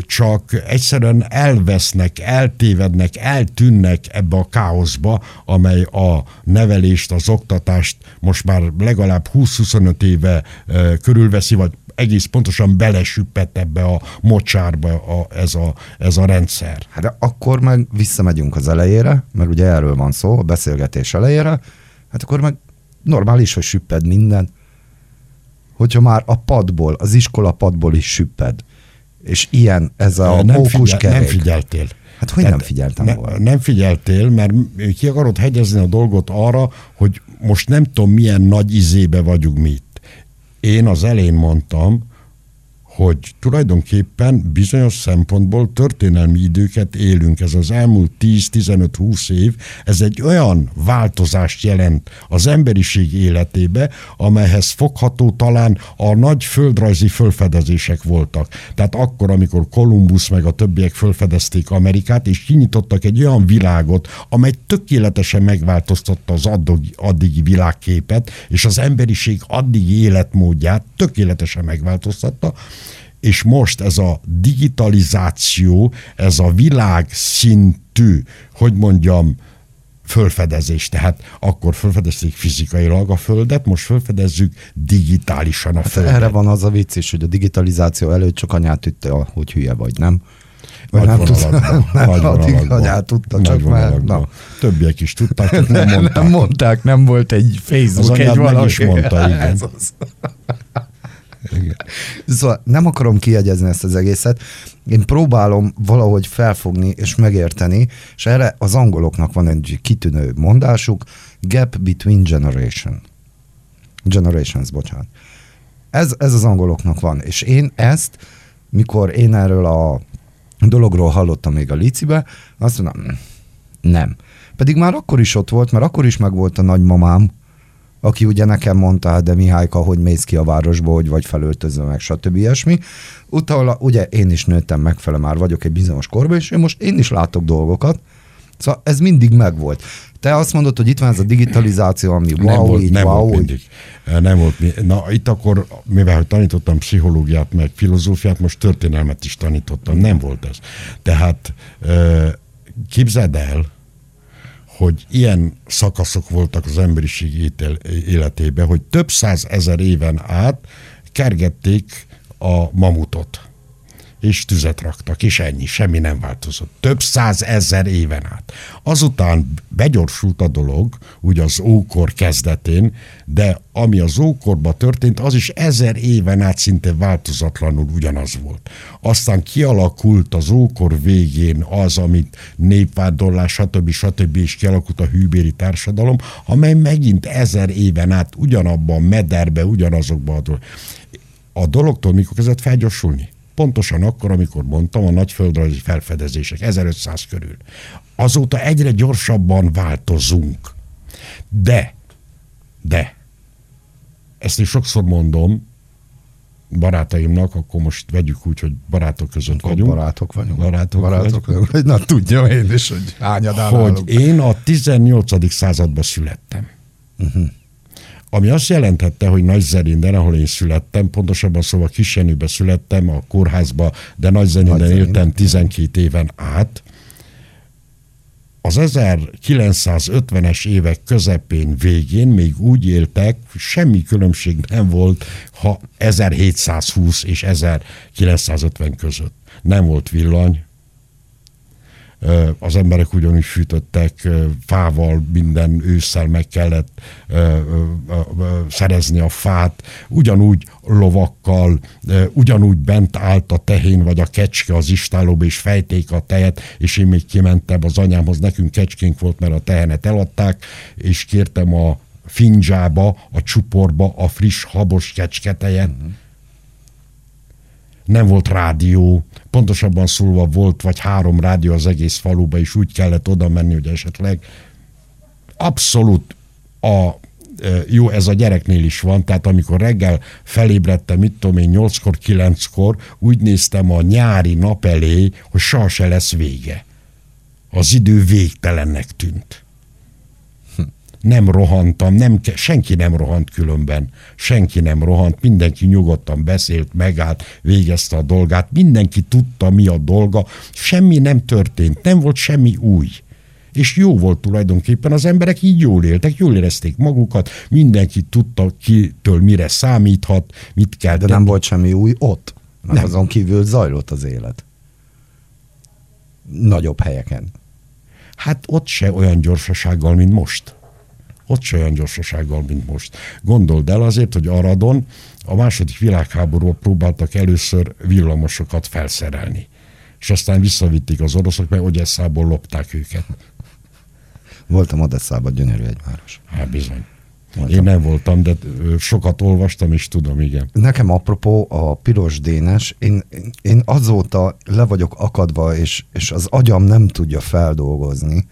[SPEAKER 1] csak egyszerűen elvesznek, eltévednek, eltűnnek ebbe a káoszba, amely a nevelést, az oktatást most már legalább 20-25 éve körülveszi, vagy egész pontosan belesüppett ebbe a mocsárba a, ez, a, ez a rendszer.
[SPEAKER 2] Hát de akkor meg visszamegyünk az elejére, mert ugye erről van szó, a beszélgetés elejére, hát akkor meg normális, hogy süpped minden. Hogyha már a padból, az iskola padból is süpped, és ilyen ez a
[SPEAKER 1] nem,
[SPEAKER 2] mókus
[SPEAKER 1] figyel, nem
[SPEAKER 2] kerék.
[SPEAKER 1] figyeltél.
[SPEAKER 2] Hát hogy nem figyeltem
[SPEAKER 1] ne,
[SPEAKER 2] volna?
[SPEAKER 1] Nem figyeltél, mert ki akarod hegyezni a dolgot arra, hogy most nem tudom, milyen nagy izébe vagyunk mi itt. Én az elén mondtam, hogy tulajdonképpen bizonyos szempontból történelmi időket élünk. Ez az elmúlt 10-15-20 év, ez egy olyan változást jelent az emberiség életébe, amelyhez fogható talán a nagy földrajzi fölfedezések voltak. Tehát akkor, amikor Kolumbusz meg a többiek fölfedezték Amerikát, és kinyitottak egy olyan világot, amely tökéletesen megváltoztatta az addigi, addigi világképet, és az emberiség addigi életmódját tökéletesen megváltoztatta, és most ez a digitalizáció, ez a világszintű, hogy mondjam, fölfedezés. Tehát akkor fölfedezték fizikailag a Földet, most fölfedezzük digitálisan a Földet.
[SPEAKER 2] Hát Erre van az a vicc is, hogy a digitalizáció előtt csak anyát ütte, hogy hülye vagy, nem? Vagy
[SPEAKER 1] Nagy
[SPEAKER 2] nem tudta,
[SPEAKER 1] vonalakban,
[SPEAKER 2] nem,
[SPEAKER 1] nagy
[SPEAKER 2] addig anyát tudta, csak már, na.
[SPEAKER 1] Többiek is tudták, csak nem mondták.
[SPEAKER 2] nem mondták, nem volt egy Facebook,
[SPEAKER 1] Az
[SPEAKER 2] egy
[SPEAKER 1] anyád meg
[SPEAKER 2] valaki.
[SPEAKER 1] is mondta, igen.
[SPEAKER 2] Ez az. Szóval nem akarom kiegyezni ezt az egészet. Én próbálom valahogy felfogni és megérteni, és erre az angoloknak van egy kitűnő mondásuk, gap between generation. Generations, bocsánat. Ez, ez az angoloknak van, és én ezt, mikor én erről a dologról hallottam még a licibe, azt mondom, "Mm, nem. Pedig már akkor is ott volt, mert akkor is megvolt a nagymamám, aki ugye nekem mondta, "Hát de Mihályka, hogy mész ki a városba, hogy vagy felöltözve meg, stb. ilyesmi. Utána ugye én is nőttem megfele, már vagyok egy bizonyos korban, és én most én is látok dolgokat, Szóval ez mindig megvolt. Te azt mondod, hogy itt van ez a digitalizáció, ami wow,
[SPEAKER 1] nem volt,
[SPEAKER 2] így,
[SPEAKER 1] nem
[SPEAKER 2] wow,
[SPEAKER 1] volt mindig. Nem volt mi. Na, itt akkor, mivel hogy tanítottam pszichológiát, meg filozófiát, most történelmet is tanítottam. Nem volt ez. Tehát képzeld el, hogy ilyen szakaszok voltak az emberiség életében, hogy több száz ezer éven át kergették a mamutot és tüzet raktak, és ennyi, semmi nem változott. Több száz ezer éven át. Azután begyorsult a dolog, ugye az ókor kezdetén, de ami az ókorban történt, az is ezer éven át szinte változatlanul ugyanaz volt. Aztán kialakult az ókor végén az, amit népvándorlás, stb. stb. és kialakult a hűbéri társadalom, amely megint ezer éven át ugyanabban mederbe, ugyanazokban a dolog. A dologtól mikor kezdett felgyorsulni? Pontosan akkor, amikor mondtam, a nagy földrajzi felfedezések, 1500 körül. Azóta egyre gyorsabban változunk. De, de, ezt is sokszor mondom barátaimnak, akkor most vegyük úgy, hogy barátok között
[SPEAKER 2] Akkor
[SPEAKER 1] vagyunk.
[SPEAKER 2] barátok vagyunk.
[SPEAKER 1] Barátok,
[SPEAKER 2] barátok
[SPEAKER 1] vagyunk.
[SPEAKER 2] vagyunk. Na tudjam én is, hogy hányadán
[SPEAKER 1] Hogy
[SPEAKER 2] állunk.
[SPEAKER 1] én a 18. században születtem. Uh-huh. Ami azt jelentette, hogy Nagyzerinden, ahol én születtem, pontosabban szóval Kisjenőbe születtem, a kórházba, de Nagyzerinden. éltem 12 éven át, az 1950-es évek közepén, végén még úgy éltek, semmi különbség nem volt, ha 1720 és 1950 között. Nem volt villany, az emberek ugyanúgy fűtöttek, fával minden ősszel meg kellett szerezni a fát, ugyanúgy lovakkal, ugyanúgy bent állt a tehén vagy a kecske az istálóba, és fejték a tejet, és én még kimentem az anyámhoz, nekünk kecskénk volt, mert a tehenet eladták, és kértem a findzsába, a csuporba a friss habos kecsketejet. Nem volt rádió, pontosabban szólva volt vagy három rádió az egész faluba, és úgy kellett oda menni, hogy esetleg abszolút a jó, ez a gyereknél is van, tehát amikor reggel felébredtem, mit tudom én, 8-kor, 9-kor, úgy néztem a nyári nap elé, hogy soha lesz vége. Az idő végtelennek tűnt. Nem rohantam, nem, senki nem rohant különben. Senki nem rohant, mindenki nyugodtan beszélt, megállt, végezte a dolgát, mindenki tudta, mi a dolga, semmi nem történt, nem volt semmi új és jó volt tulajdonképpen, az emberek így jól éltek, jól érezték magukat, mindenki tudta, kitől mire számíthat, mit kell
[SPEAKER 2] De tenni. nem volt semmi új ott, mert nem. azon kívül zajlott az élet. Nagyobb helyeken.
[SPEAKER 1] Hát ott se olyan gyorsasággal, mint most. Ott se olyan gyorsasággal, mint most. Gondold el azért, hogy Aradon a második világháborúban próbáltak először villamosokat felszerelni. És aztán visszavitték az oroszok, mert Ogyeszából lopták őket.
[SPEAKER 2] Voltam Odesszában, gyönyörű egy város.
[SPEAKER 1] Hát bizony. Voltam. Én nem voltam, de sokat olvastam, és tudom, igen.
[SPEAKER 2] Nekem apropó a piros dénes, én, én azóta le vagyok akadva, és, és az agyam nem tudja feldolgozni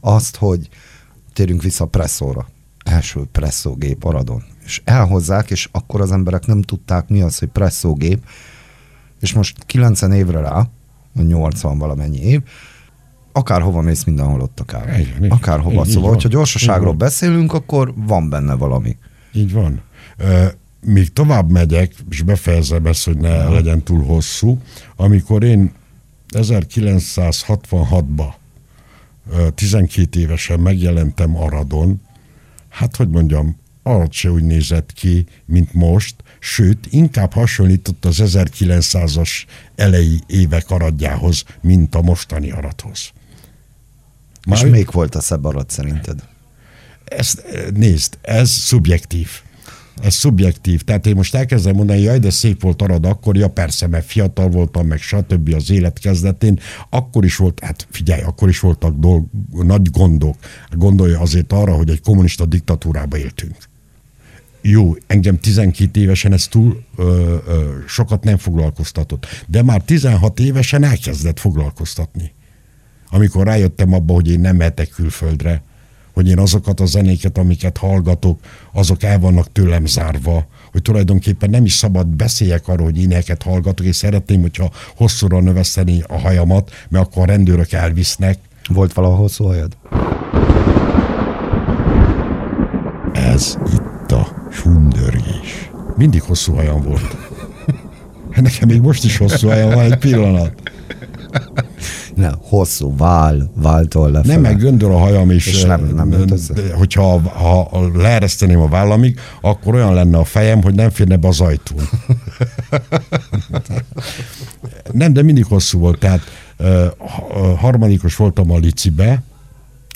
[SPEAKER 2] azt, hogy térjünk vissza a presszóra. Első presszógép aradon. És elhozzák, és akkor az emberek nem tudták, mi az, hogy presszógép, és most 90 évre rá, 80 valamennyi év, akárhova mész, mindenhol ott a kávé. Igen, akárhova. Így, szóval, hogyha gyorsaságról így beszélünk, akkor van benne valami.
[SPEAKER 1] Így van. Uh, még tovább megyek, és befejezem ezt, hogy ne legyen túl hosszú. Amikor én 1966-ban 12 évesen megjelentem Aradon, hát hogy mondjam, arad se úgy nézett ki, mint most, sőt, inkább hasonlított az 1900-as elejé évek aradjához, mint a mostani aradhoz.
[SPEAKER 2] Már... És még volt a szebb arat szerinted?
[SPEAKER 1] Ezt nézd, ez szubjektív. Ez szubjektív. Tehát én most elkezdem mondani, jaj, de szép volt arad akkor, ja persze, mert fiatal voltam, meg stb. az élet kezdetén. Akkor is volt, hát figyelj, akkor is voltak dolg, nagy gondok. Gondolja azért arra, hogy egy kommunista diktatúrába éltünk. Jó, engem 12 évesen ez túl ö, ö, sokat nem foglalkoztatott, de már 16 évesen elkezdett foglalkoztatni amikor rájöttem abba, hogy én nem mehetek külföldre, hogy én azokat a zenéket, amiket hallgatok, azok el vannak tőlem zárva, hogy tulajdonképpen nem is szabad beszéljek arról, hogy éneket hallgatok, és szeretném, hogyha hosszúra növeszteni a hajamat, mert akkor a rendőrök elvisznek.
[SPEAKER 2] Volt valahol hosszú hajad?
[SPEAKER 1] Ez itt a sundörgés. Mindig hosszú hajam volt. Nekem még most is hosszú hajam van, egy pillanat.
[SPEAKER 2] Ne, hosszú vál, váltól lefele.
[SPEAKER 1] Nem, meg göndör a hajam is. És nem, nem de, hogyha ha leereszteném a vállamig, akkor olyan lenne a fejem, hogy nem férne be az ajtón. nem, de mindig hosszú volt. Tehát harmadikos voltam a licibe,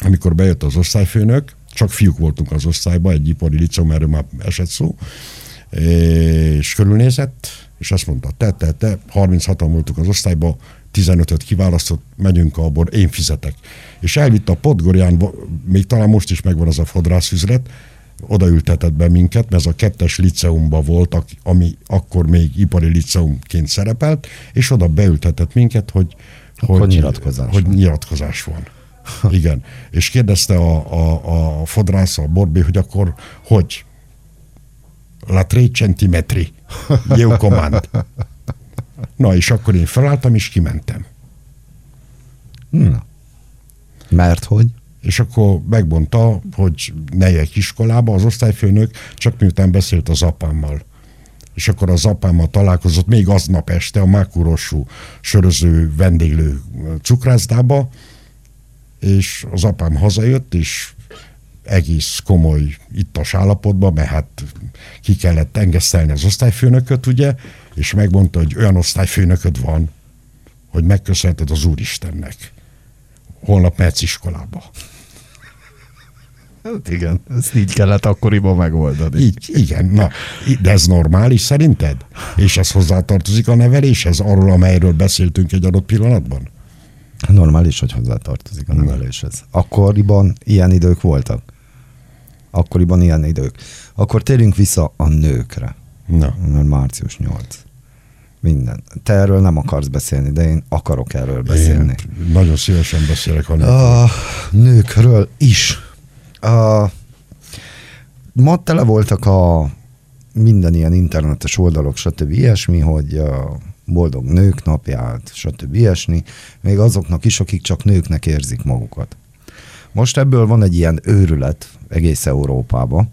[SPEAKER 1] amikor bejött az osztályfőnök, csak fiúk voltunk az osztályban, egy ipari licom, erről már esett szó, és körülnézett, és azt mondta, te, te, te, 36-an voltunk az osztályban, 15-öt kiválasztott, megyünk a bor, én fizetek. És elvitte a Podgorján, még talán most is megvan az a fodrászüzlet, odaültetett be minket, mert ez a kettes liceumba volt, ami akkor még ipari liceumként szerepelt, és oda beültetett minket, hogy,
[SPEAKER 2] hogy, nyilatkozás,
[SPEAKER 1] hogy van. nyilatkozás van. Igen. És kérdezte a, a, a fodrász, a borbé, hogy akkor hogy? La tre centimetri. Jó command. Na, és akkor én felálltam, és kimentem.
[SPEAKER 2] Na. Mert hogy?
[SPEAKER 1] És akkor megmondta, hogy ne iskolába, az osztályfőnök, csak miután beszélt az apámmal. És akkor az apámmal találkozott még aznap este a Mákurosú söröző vendéglő cukrászdába, és az apám hazajött, és egész komoly ittas állapotban, mert hát ki kellett engesztelni az osztályfőnököt, ugye, és megmondta, hogy olyan osztályfőnököd van, hogy megköszönheted az Úristennek. Holnap mehetsz iskolába.
[SPEAKER 2] Hát igen, ezt így kellett akkoriban megoldani.
[SPEAKER 1] Így, igen, na, de ez normális szerinted? És ez hozzátartozik a neveléshez, arról, amelyről beszéltünk egy adott pillanatban?
[SPEAKER 2] Normális, hogy hozzátartozik a neveléshez. Akkoriban ilyen idők voltak. Akkoriban ilyen idők. Akkor térjünk vissza a nőkre.
[SPEAKER 1] Na.
[SPEAKER 2] Mert március 8. Minden. Te erről nem akarsz beszélni, de én akarok erről beszélni.
[SPEAKER 1] Én nagyon szívesen beszélek a nőkről.
[SPEAKER 2] A nőkről is. A, ma tele voltak a minden ilyen internetes oldalok, stb. ilyesmi, hogy a boldog nők napját, stb. ilyesmi, még azoknak is, akik csak nőknek érzik magukat. Most ebből van egy ilyen őrület egész Európában,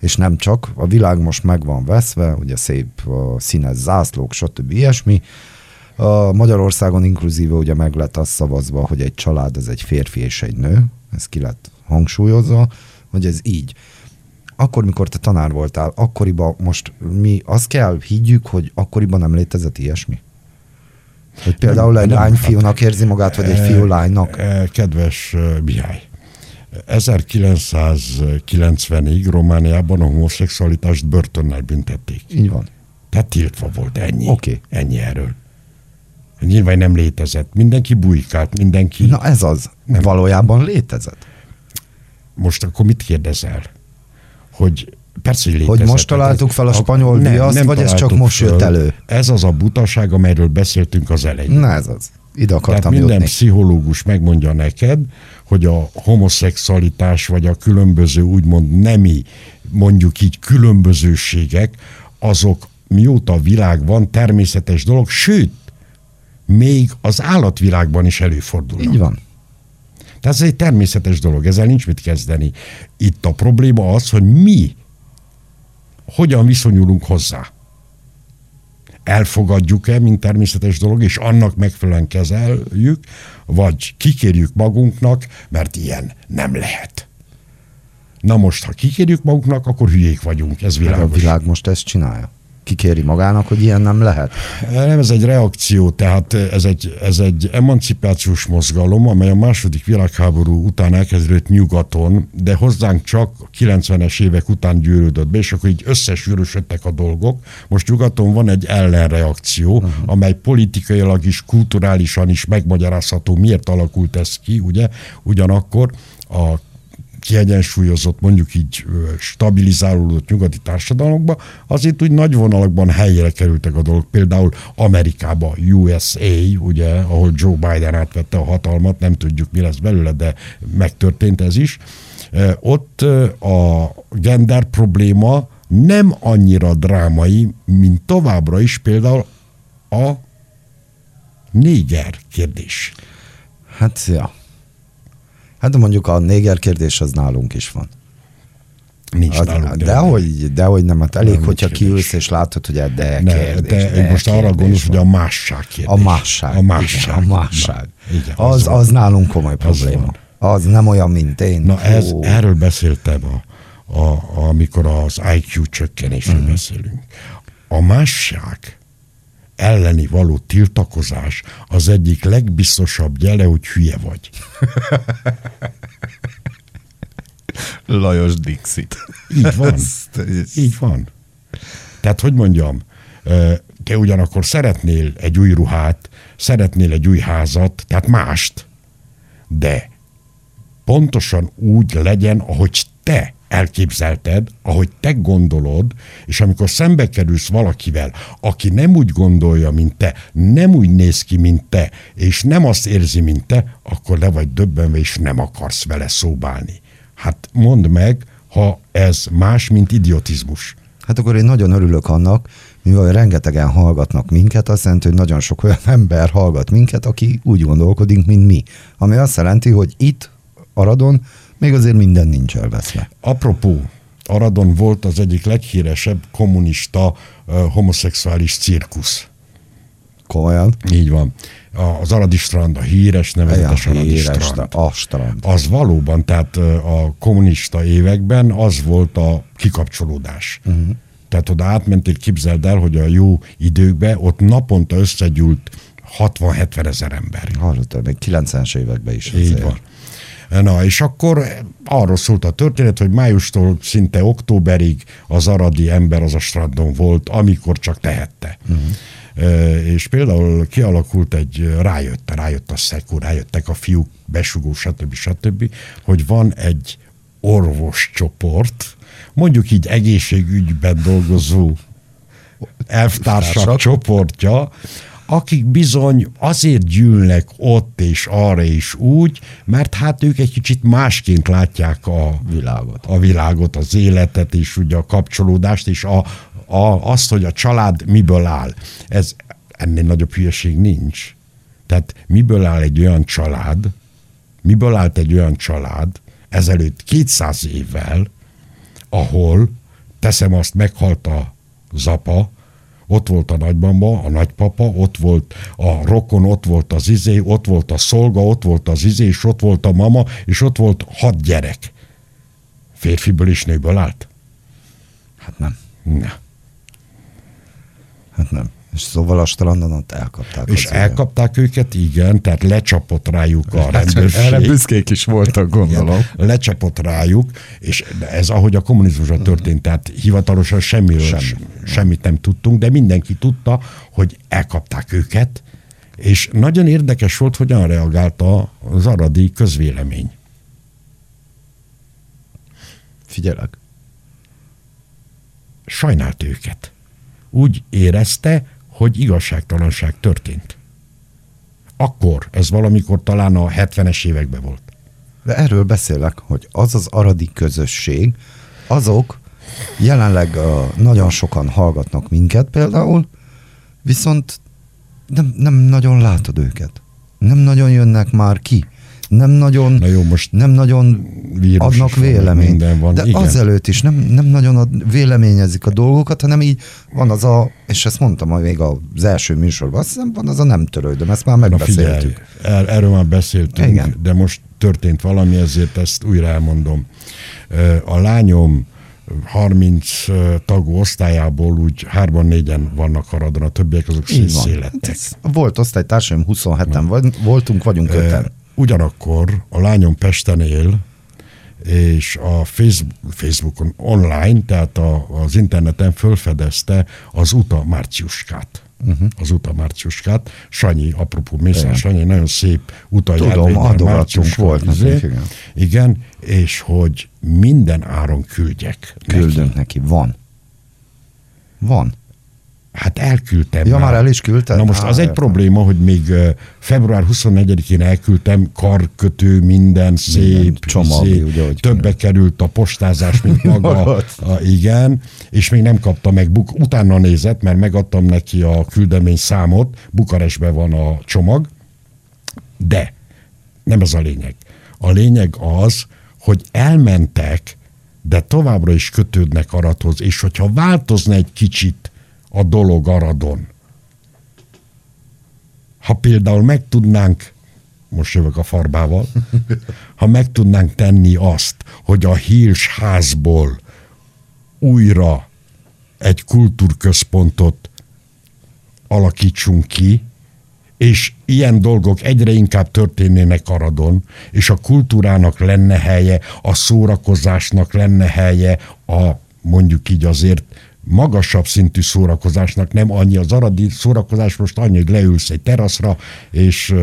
[SPEAKER 2] és nem csak, a világ most meg van veszve, ugye szép a színes zászlók, stb. ilyesmi. A Magyarországon inkluzíve ugye meg lett az szavazva, hogy egy család ez egy férfi és egy nő, ez ki lett hangsúlyozva, hogy ez így. Akkor, mikor te tanár voltál, akkoriban most mi azt kell higgyük, hogy akkoriban nem létezett ilyesmi? Hogy például egy
[SPEAKER 1] nem,
[SPEAKER 2] lány fiúnak érzi magát, vagy egy fiú lánynak?
[SPEAKER 1] Eh, Kedves Mihály, 1990-ig Romániában a homoszexualitást börtönnel büntették.
[SPEAKER 2] Így van.
[SPEAKER 1] Tehát tiltva volt ennyi.
[SPEAKER 2] Oké.
[SPEAKER 1] Ennyi erről. Nyilván nem létezett. Mindenki bujkált, mindenki...
[SPEAKER 2] Na ez az.
[SPEAKER 1] Nem.
[SPEAKER 2] Valójában létezett.
[SPEAKER 1] Most akkor mit kérdezel? Hogy persze, hogy létezett.
[SPEAKER 2] Hogy most találtuk fel a spanyol viaszt, vagy ez csak most jött elő?
[SPEAKER 1] Ez az a butaság, amelyről beszéltünk az elején.
[SPEAKER 2] Na ez az. Ide
[SPEAKER 1] Tehát
[SPEAKER 2] akartam
[SPEAKER 1] minden
[SPEAKER 2] jutni.
[SPEAKER 1] pszichológus megmondja neked, hogy a homoszexualitás vagy a különböző úgymond nemi, mondjuk így különbözőségek, azok mióta a világ van, természetes dolog, sőt, még az állatvilágban is előfordulnak.
[SPEAKER 2] Így van.
[SPEAKER 1] Tehát ez egy természetes dolog, ezzel nincs mit kezdeni. Itt a probléma az, hogy mi hogyan viszonyulunk hozzá. Elfogadjuk-e, mint természetes dolog, és annak megfelelően kezeljük, vagy kikérjük magunknak, mert ilyen nem lehet. Na most, ha kikérjük magunknak, akkor hülyék vagyunk, ez
[SPEAKER 2] Hát a
[SPEAKER 1] világos.
[SPEAKER 2] világ most ezt csinálja. Kikéri magának, hogy ilyen nem lehet.
[SPEAKER 1] Nem, ez egy reakció, tehát ez egy, ez egy emancipációs mozgalom, amely a második világháború után elkezdődött nyugaton, de hozzánk csak a 90-es évek után gyűrődött be, és akkor így összesűrösödtek a dolgok. Most nyugaton van egy ellenreakció, uh-huh. amely politikailag is, kulturálisan is megmagyarázható, miért alakult ez ki, ugye? Ugyanakkor a kiegyensúlyozott, mondjuk így stabilizálódott nyugati társadalmakba, azért úgy nagy vonalakban helyére kerültek a dolgok. Például Amerikába, USA, ugye, ahol Joe Biden átvette a hatalmat, nem tudjuk mi lesz belőle, de megtörtént ez is. Ott a gender probléma nem annyira drámai, mint továbbra is például a néger kérdés.
[SPEAKER 2] Hát, ja. Hát de mondjuk a néger kérdés az nálunk is van.
[SPEAKER 1] Nincs
[SPEAKER 2] Az,
[SPEAKER 1] nálunk.
[SPEAKER 2] dehogy, dehogy nem, hát elég,
[SPEAKER 1] Nem,
[SPEAKER 2] hogyha kiülsz és látod, hogy a de
[SPEAKER 1] Ne,
[SPEAKER 2] kérdés,
[SPEAKER 1] de
[SPEAKER 2] de
[SPEAKER 1] most arra
[SPEAKER 2] kérdés
[SPEAKER 1] gondolsz, hogy a
[SPEAKER 2] van.
[SPEAKER 1] másság kérdés.
[SPEAKER 2] A másság.
[SPEAKER 1] A másság.
[SPEAKER 2] Igen, a másság.
[SPEAKER 1] Na, igen,
[SPEAKER 2] az,
[SPEAKER 1] van.
[SPEAKER 2] az nálunk komoly probléma. Az nem olyan, mint én.
[SPEAKER 1] Na ez, erről beszéltem, a, a, amikor az IQ csökkenésről uh-huh. beszélünk. A másság elleni való tiltakozás az egyik legbiztosabb jele, hogy hülye vagy.
[SPEAKER 2] Lajos Dixit.
[SPEAKER 1] Így van. Így van. Tehát, hogy mondjam, te ugyanakkor szeretnél egy új ruhát, szeretnél egy új házat, tehát mást, de pontosan úgy legyen, ahogy te elképzelted, ahogy te gondolod, és amikor szembe kerülsz valakivel, aki nem úgy gondolja, mint te, nem úgy néz ki, mint te, és nem azt érzi, mint te, akkor le vagy döbbenve, és nem akarsz vele szóbálni. Hát mondd meg, ha ez más, mint idiotizmus.
[SPEAKER 2] Hát akkor én nagyon örülök annak, mivel rengetegen hallgatnak minket, azt jelenti, hogy nagyon sok olyan ember hallgat minket, aki úgy gondolkodik, mint mi. Ami azt jelenti, hogy itt, Aradon, még azért minden nincs elveszve.
[SPEAKER 1] Apropó, Aradon volt az egyik leghíresebb kommunista uh, homoszexuális cirkusz.
[SPEAKER 2] Komolyan?
[SPEAKER 1] Így van. A- Az Aradi strand, a híres nevezetes
[SPEAKER 2] Ja,
[SPEAKER 1] Aradi
[SPEAKER 2] híres,
[SPEAKER 1] strand.
[SPEAKER 2] a strand.
[SPEAKER 1] Az valóban, tehát a kommunista években az volt a kikapcsolódás. Uh-huh. Tehát oda átmentél, képzeld el, hogy a jó időkben ott naponta összegyűlt 60-70 ezer ember.
[SPEAKER 2] Hallottam, még 90-es években is.
[SPEAKER 1] Így van. Na, és akkor arról szólt a történet, hogy májustól szinte októberig az aradi ember az a strandon volt, amikor csak tehette. Uh-huh. És például kialakult egy, rájött, rájött a szekú, rájöttek a fiúk, besugó, stb. stb., hogy van egy orvoscsoport, mondjuk így egészségügyben dolgozó Elvtársak. csoportja, akik bizony azért gyűlnek ott és arra és úgy, mert hát ők egy kicsit másként látják a
[SPEAKER 2] Világot.
[SPEAKER 1] a világot, az életet és ugye a kapcsolódást, és a, a, azt, hogy a család miből áll. Ez ennél nagyobb hülyeség nincs. Tehát miből áll egy olyan család, miből állt egy olyan család ezelőtt 200 évvel, ahol, teszem azt, meghalt a zapa, ott volt a nagymama, a nagypapa, ott volt a rokon, ott volt az izé, ott volt a szolga, ott volt az izé, és ott volt a mama, és ott volt hat gyerek. Férfiből és nőből állt?
[SPEAKER 2] Hát nem.
[SPEAKER 1] Na.
[SPEAKER 2] Hát nem. És szóval a strandon ott elkapták.
[SPEAKER 1] És elkapták őket, igen, tehát lecsapott rájuk a
[SPEAKER 2] Hát,
[SPEAKER 1] rendőrség.
[SPEAKER 2] Erre büszkék is voltak, gondolom.
[SPEAKER 1] Igen, lecsapott rájuk, és ez ahogy a kommunizmusra történt, tehát hivatalosan semmiről,
[SPEAKER 2] Semmi.
[SPEAKER 1] Semmi. semmit nem tudtunk, de mindenki tudta, hogy elkapták őket, és nagyon érdekes volt, hogyan reagálta az aradi közvélemény.
[SPEAKER 2] Figyelek.
[SPEAKER 1] Sajnált őket. Úgy érezte, hogy igazságtalanság történt. Akkor, ez valamikor talán a 70-es években volt.
[SPEAKER 2] De erről beszélek, hogy az az aradi közösség, azok jelenleg uh, nagyon sokan hallgatnak minket például, viszont nem, nem nagyon látod őket. Nem nagyon jönnek már ki. Nem nagyon,
[SPEAKER 1] Na jó, most
[SPEAKER 2] nem nagyon adnak véleményt.
[SPEAKER 1] van,
[SPEAKER 2] De
[SPEAKER 1] igen.
[SPEAKER 2] azelőtt is nem, nem nagyon ad, véleményezik a dolgokat, hanem így van az a, és ezt mondtam még az első műsorban, azt hiszem van az a nem törődöm, ezt már
[SPEAKER 1] Na figyelj,
[SPEAKER 2] megbeszéltük.
[SPEAKER 1] er, erről már beszéltünk,
[SPEAKER 2] Igen.
[SPEAKER 1] de most történt valami, ezért ezt újra elmondom. A lányom 30 tagú osztályából úgy hárman négyen vannak haradon, a többiek azok szétszélettek.
[SPEAKER 2] Hát Volt osztálytársaim, 27-en vagy- voltunk, vagyunk öten.
[SPEAKER 1] Ugyanakkor a lányom Pesten él, és a Facebook, Facebookon online, tehát a, az interneten fölfedezte az Uta Márciuskát. Uh-huh. Az Uta Márciuskát. Sanyi, apropó Mészár. Sanyi, nagyon szép uta
[SPEAKER 2] Tudom,
[SPEAKER 1] Márciuska,
[SPEAKER 2] volt
[SPEAKER 1] izé.
[SPEAKER 2] igen.
[SPEAKER 1] igen, és hogy minden áron küldjek. neki.
[SPEAKER 2] Küldünk neki. Van. Van.
[SPEAKER 1] Hát elküldtem.
[SPEAKER 2] Ja, már el is küldted?
[SPEAKER 1] Na most
[SPEAKER 2] Á,
[SPEAKER 1] az egy
[SPEAKER 2] értem.
[SPEAKER 1] probléma, hogy még február 24-én elküldtem, karkötő, minden szép,
[SPEAKER 2] csomag,
[SPEAKER 1] izé,
[SPEAKER 2] ugye, hogy
[SPEAKER 1] többe került a postázás, mint maga. A, igen, és még nem kapta meg, buk, utána nézett, mert megadtam neki a küldemény számot, Bukarestben van a csomag, de nem ez a lényeg. A lényeg az, hogy elmentek, de továbbra is kötődnek Aradhoz, és hogyha változna egy kicsit a dolog Aradon, ha például meg tudnánk, most jövök a farbával, ha meg tudnánk tenni azt, hogy a Hírs házból újra egy kultúrközpontot alakítsunk ki, és ilyen dolgok egyre inkább történnének Aradon, és a kultúrának lenne helye, a szórakozásnak lenne helye, a mondjuk így azért magasabb szintű szórakozásnak, nem annyi az aradi szórakozás, most annyi, hogy leülsz egy teraszra, és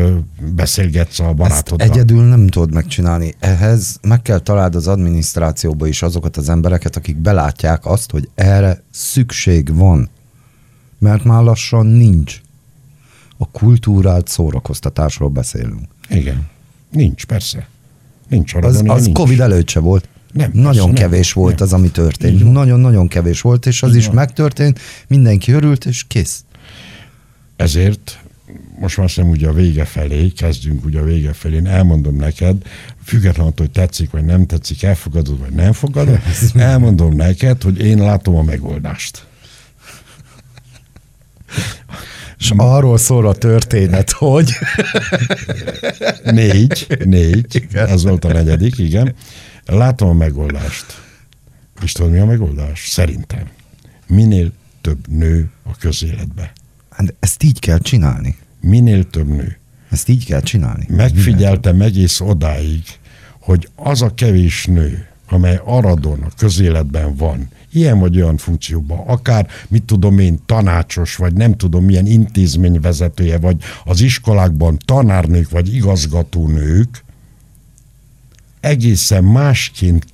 [SPEAKER 1] beszélgetsz a
[SPEAKER 2] Ezt
[SPEAKER 1] barátoddal.
[SPEAKER 2] egyedül nem tudod megcsinálni. Ehhez meg kell találd az adminisztrációba is azokat az embereket, akik belátják azt, hogy erre szükség van. Mert már lassan nincs. A kultúrált szórakoztatásról beszélünk.
[SPEAKER 1] Igen. Nincs, persze. Nincs Aradon,
[SPEAKER 2] Az, az
[SPEAKER 1] nincs.
[SPEAKER 2] Covid előtt se volt.
[SPEAKER 1] Nem,
[SPEAKER 2] Nagyon
[SPEAKER 1] persze, nem.
[SPEAKER 2] kevés volt
[SPEAKER 1] Nem.
[SPEAKER 2] az, ami történt. Nagyon-nagyon kevés volt, és az
[SPEAKER 1] Így
[SPEAKER 2] is
[SPEAKER 1] van.
[SPEAKER 2] megtörtént, mindenki örült, és kész.
[SPEAKER 1] Ezért most már hiszem ugye a vége felé, kezdünk ugye a vége felé, én elmondom neked, függetlenül hogy tetszik vagy nem tetszik, elfogadod vagy nem fogadod, elmondom neked, hogy én látom a megoldást.
[SPEAKER 2] És arról szól a történet, hogy
[SPEAKER 1] Négy, négy, ez volt a negyedik, igen. Látom a megoldást. És tudod, mi a megoldás? Szerintem. Minél több nő a közéletbe.
[SPEAKER 2] Hát ezt így kell csinálni.
[SPEAKER 1] Minél több nő.
[SPEAKER 2] Ezt így kell csinálni.
[SPEAKER 1] Megfigyeltem egész odáig, hogy az a kevés nő, amely Aradon, a közéletben van, ilyen vagy olyan funkcióban, akár, mit tudom én, tanácsos, vagy nem tudom milyen intézményvezetője, vagy az iskolákban tanárnők, vagy igazgatónők, egészen másként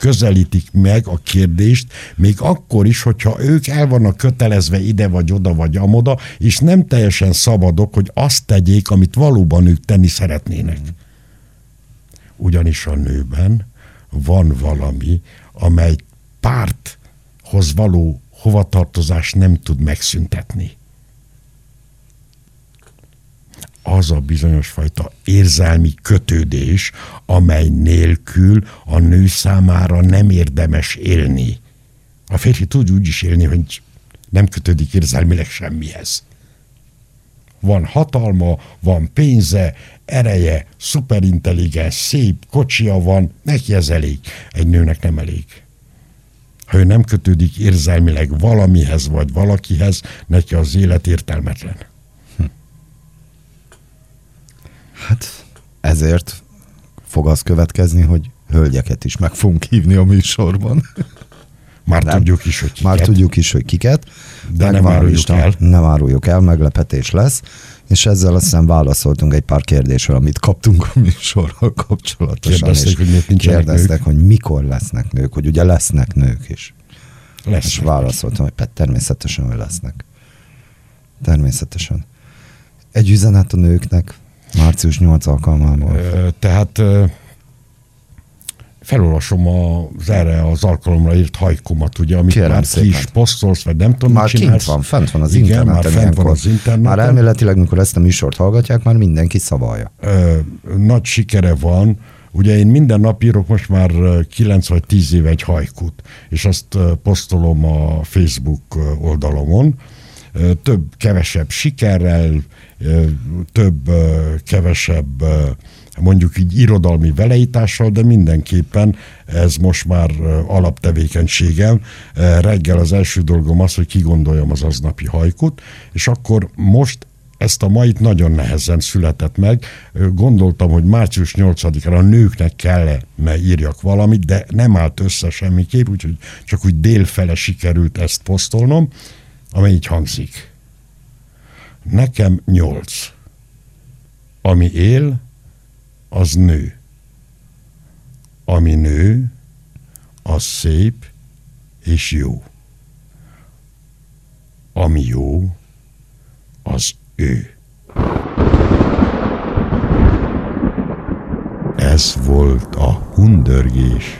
[SPEAKER 1] közelítik meg a kérdést, még akkor is, hogyha ők el vannak kötelezve ide vagy oda vagy amoda, és nem teljesen szabadok, hogy azt tegyék, amit valóban ők tenni szeretnének. Ugyanis a nőben van valami, amely párthoz való hovatartozás nem tud megszüntetni. Az a bizonyos fajta érzelmi kötődés, amely nélkül a nő számára nem érdemes élni. A férfi tud úgy is élni, hogy nem kötődik érzelmileg semmihez. Van hatalma, van pénze, ereje, szuperintelligens, szép, kocsia van, neki ez elég. Egy nőnek nem elég. Ha ő nem kötődik érzelmileg valamihez vagy valakihez, neki az élet értelmetlen. Hm.
[SPEAKER 2] Hát ezért fog az következni, hogy hölgyeket is meg fogunk hívni a műsorban.
[SPEAKER 1] Már nem. tudjuk is, hogy kiket.
[SPEAKER 2] Már tudjuk is, hogy kiket.
[SPEAKER 1] De nem áruljuk el.
[SPEAKER 2] Nem áruljuk el, meglepetés lesz. És ezzel azt hiszem válaszoltunk egy pár kérdésre, amit kaptunk a műsorral kapcsolatosan.
[SPEAKER 1] Kérdezték, hogy miért nincsenek
[SPEAKER 2] Kérdeztek,
[SPEAKER 1] nők.
[SPEAKER 2] hogy mikor lesznek nők, hogy ugye lesznek nők is.
[SPEAKER 1] Lesznek.
[SPEAKER 2] És válaszoltam, hogy természetesen, hogy lesznek. Természetesen. Egy üzenet a nőknek március 8 alkalmából.
[SPEAKER 1] Tehát felolvasom az erre az alkalomra írt hajkomat, ugye, amit
[SPEAKER 2] Kérem
[SPEAKER 1] már
[SPEAKER 2] szépen.
[SPEAKER 1] ki is posztolsz, vagy nem tudom,
[SPEAKER 2] Már
[SPEAKER 1] mit
[SPEAKER 2] kint
[SPEAKER 1] csinálsz.
[SPEAKER 2] van, fent van az
[SPEAKER 1] Igen,
[SPEAKER 2] interneten.
[SPEAKER 1] már fent van
[SPEAKER 2] ilyenkor.
[SPEAKER 1] az interneten.
[SPEAKER 2] Már elméletileg, mikor ezt a műsort hallgatják, már mindenki szavalja.
[SPEAKER 1] Ö, nagy sikere van. Ugye én minden nap írok most már ö, 9 vagy 10 éve egy hajkut, és azt posztolom a Facebook oldalomon. Ö, Több, kevesebb sikerrel, ö, több, ö, kevesebb ö, mondjuk így irodalmi veleítással, de mindenképpen ez most már alaptevékenységem. Reggel az első dolgom az, hogy kigondoljam az aznapi hajkut, és akkor most ezt a mait nagyon nehezen született meg. Gondoltam, hogy március 8-án a nőknek kellene írjak valamit, de nem állt össze semmiképp, úgyhogy csak úgy délfele sikerült ezt posztolnom, amely így hangzik. Nekem nyolc. Ami él, az nő. Ami nő, az szép és jó. Ami jó, az ő. Ez volt a hundörgés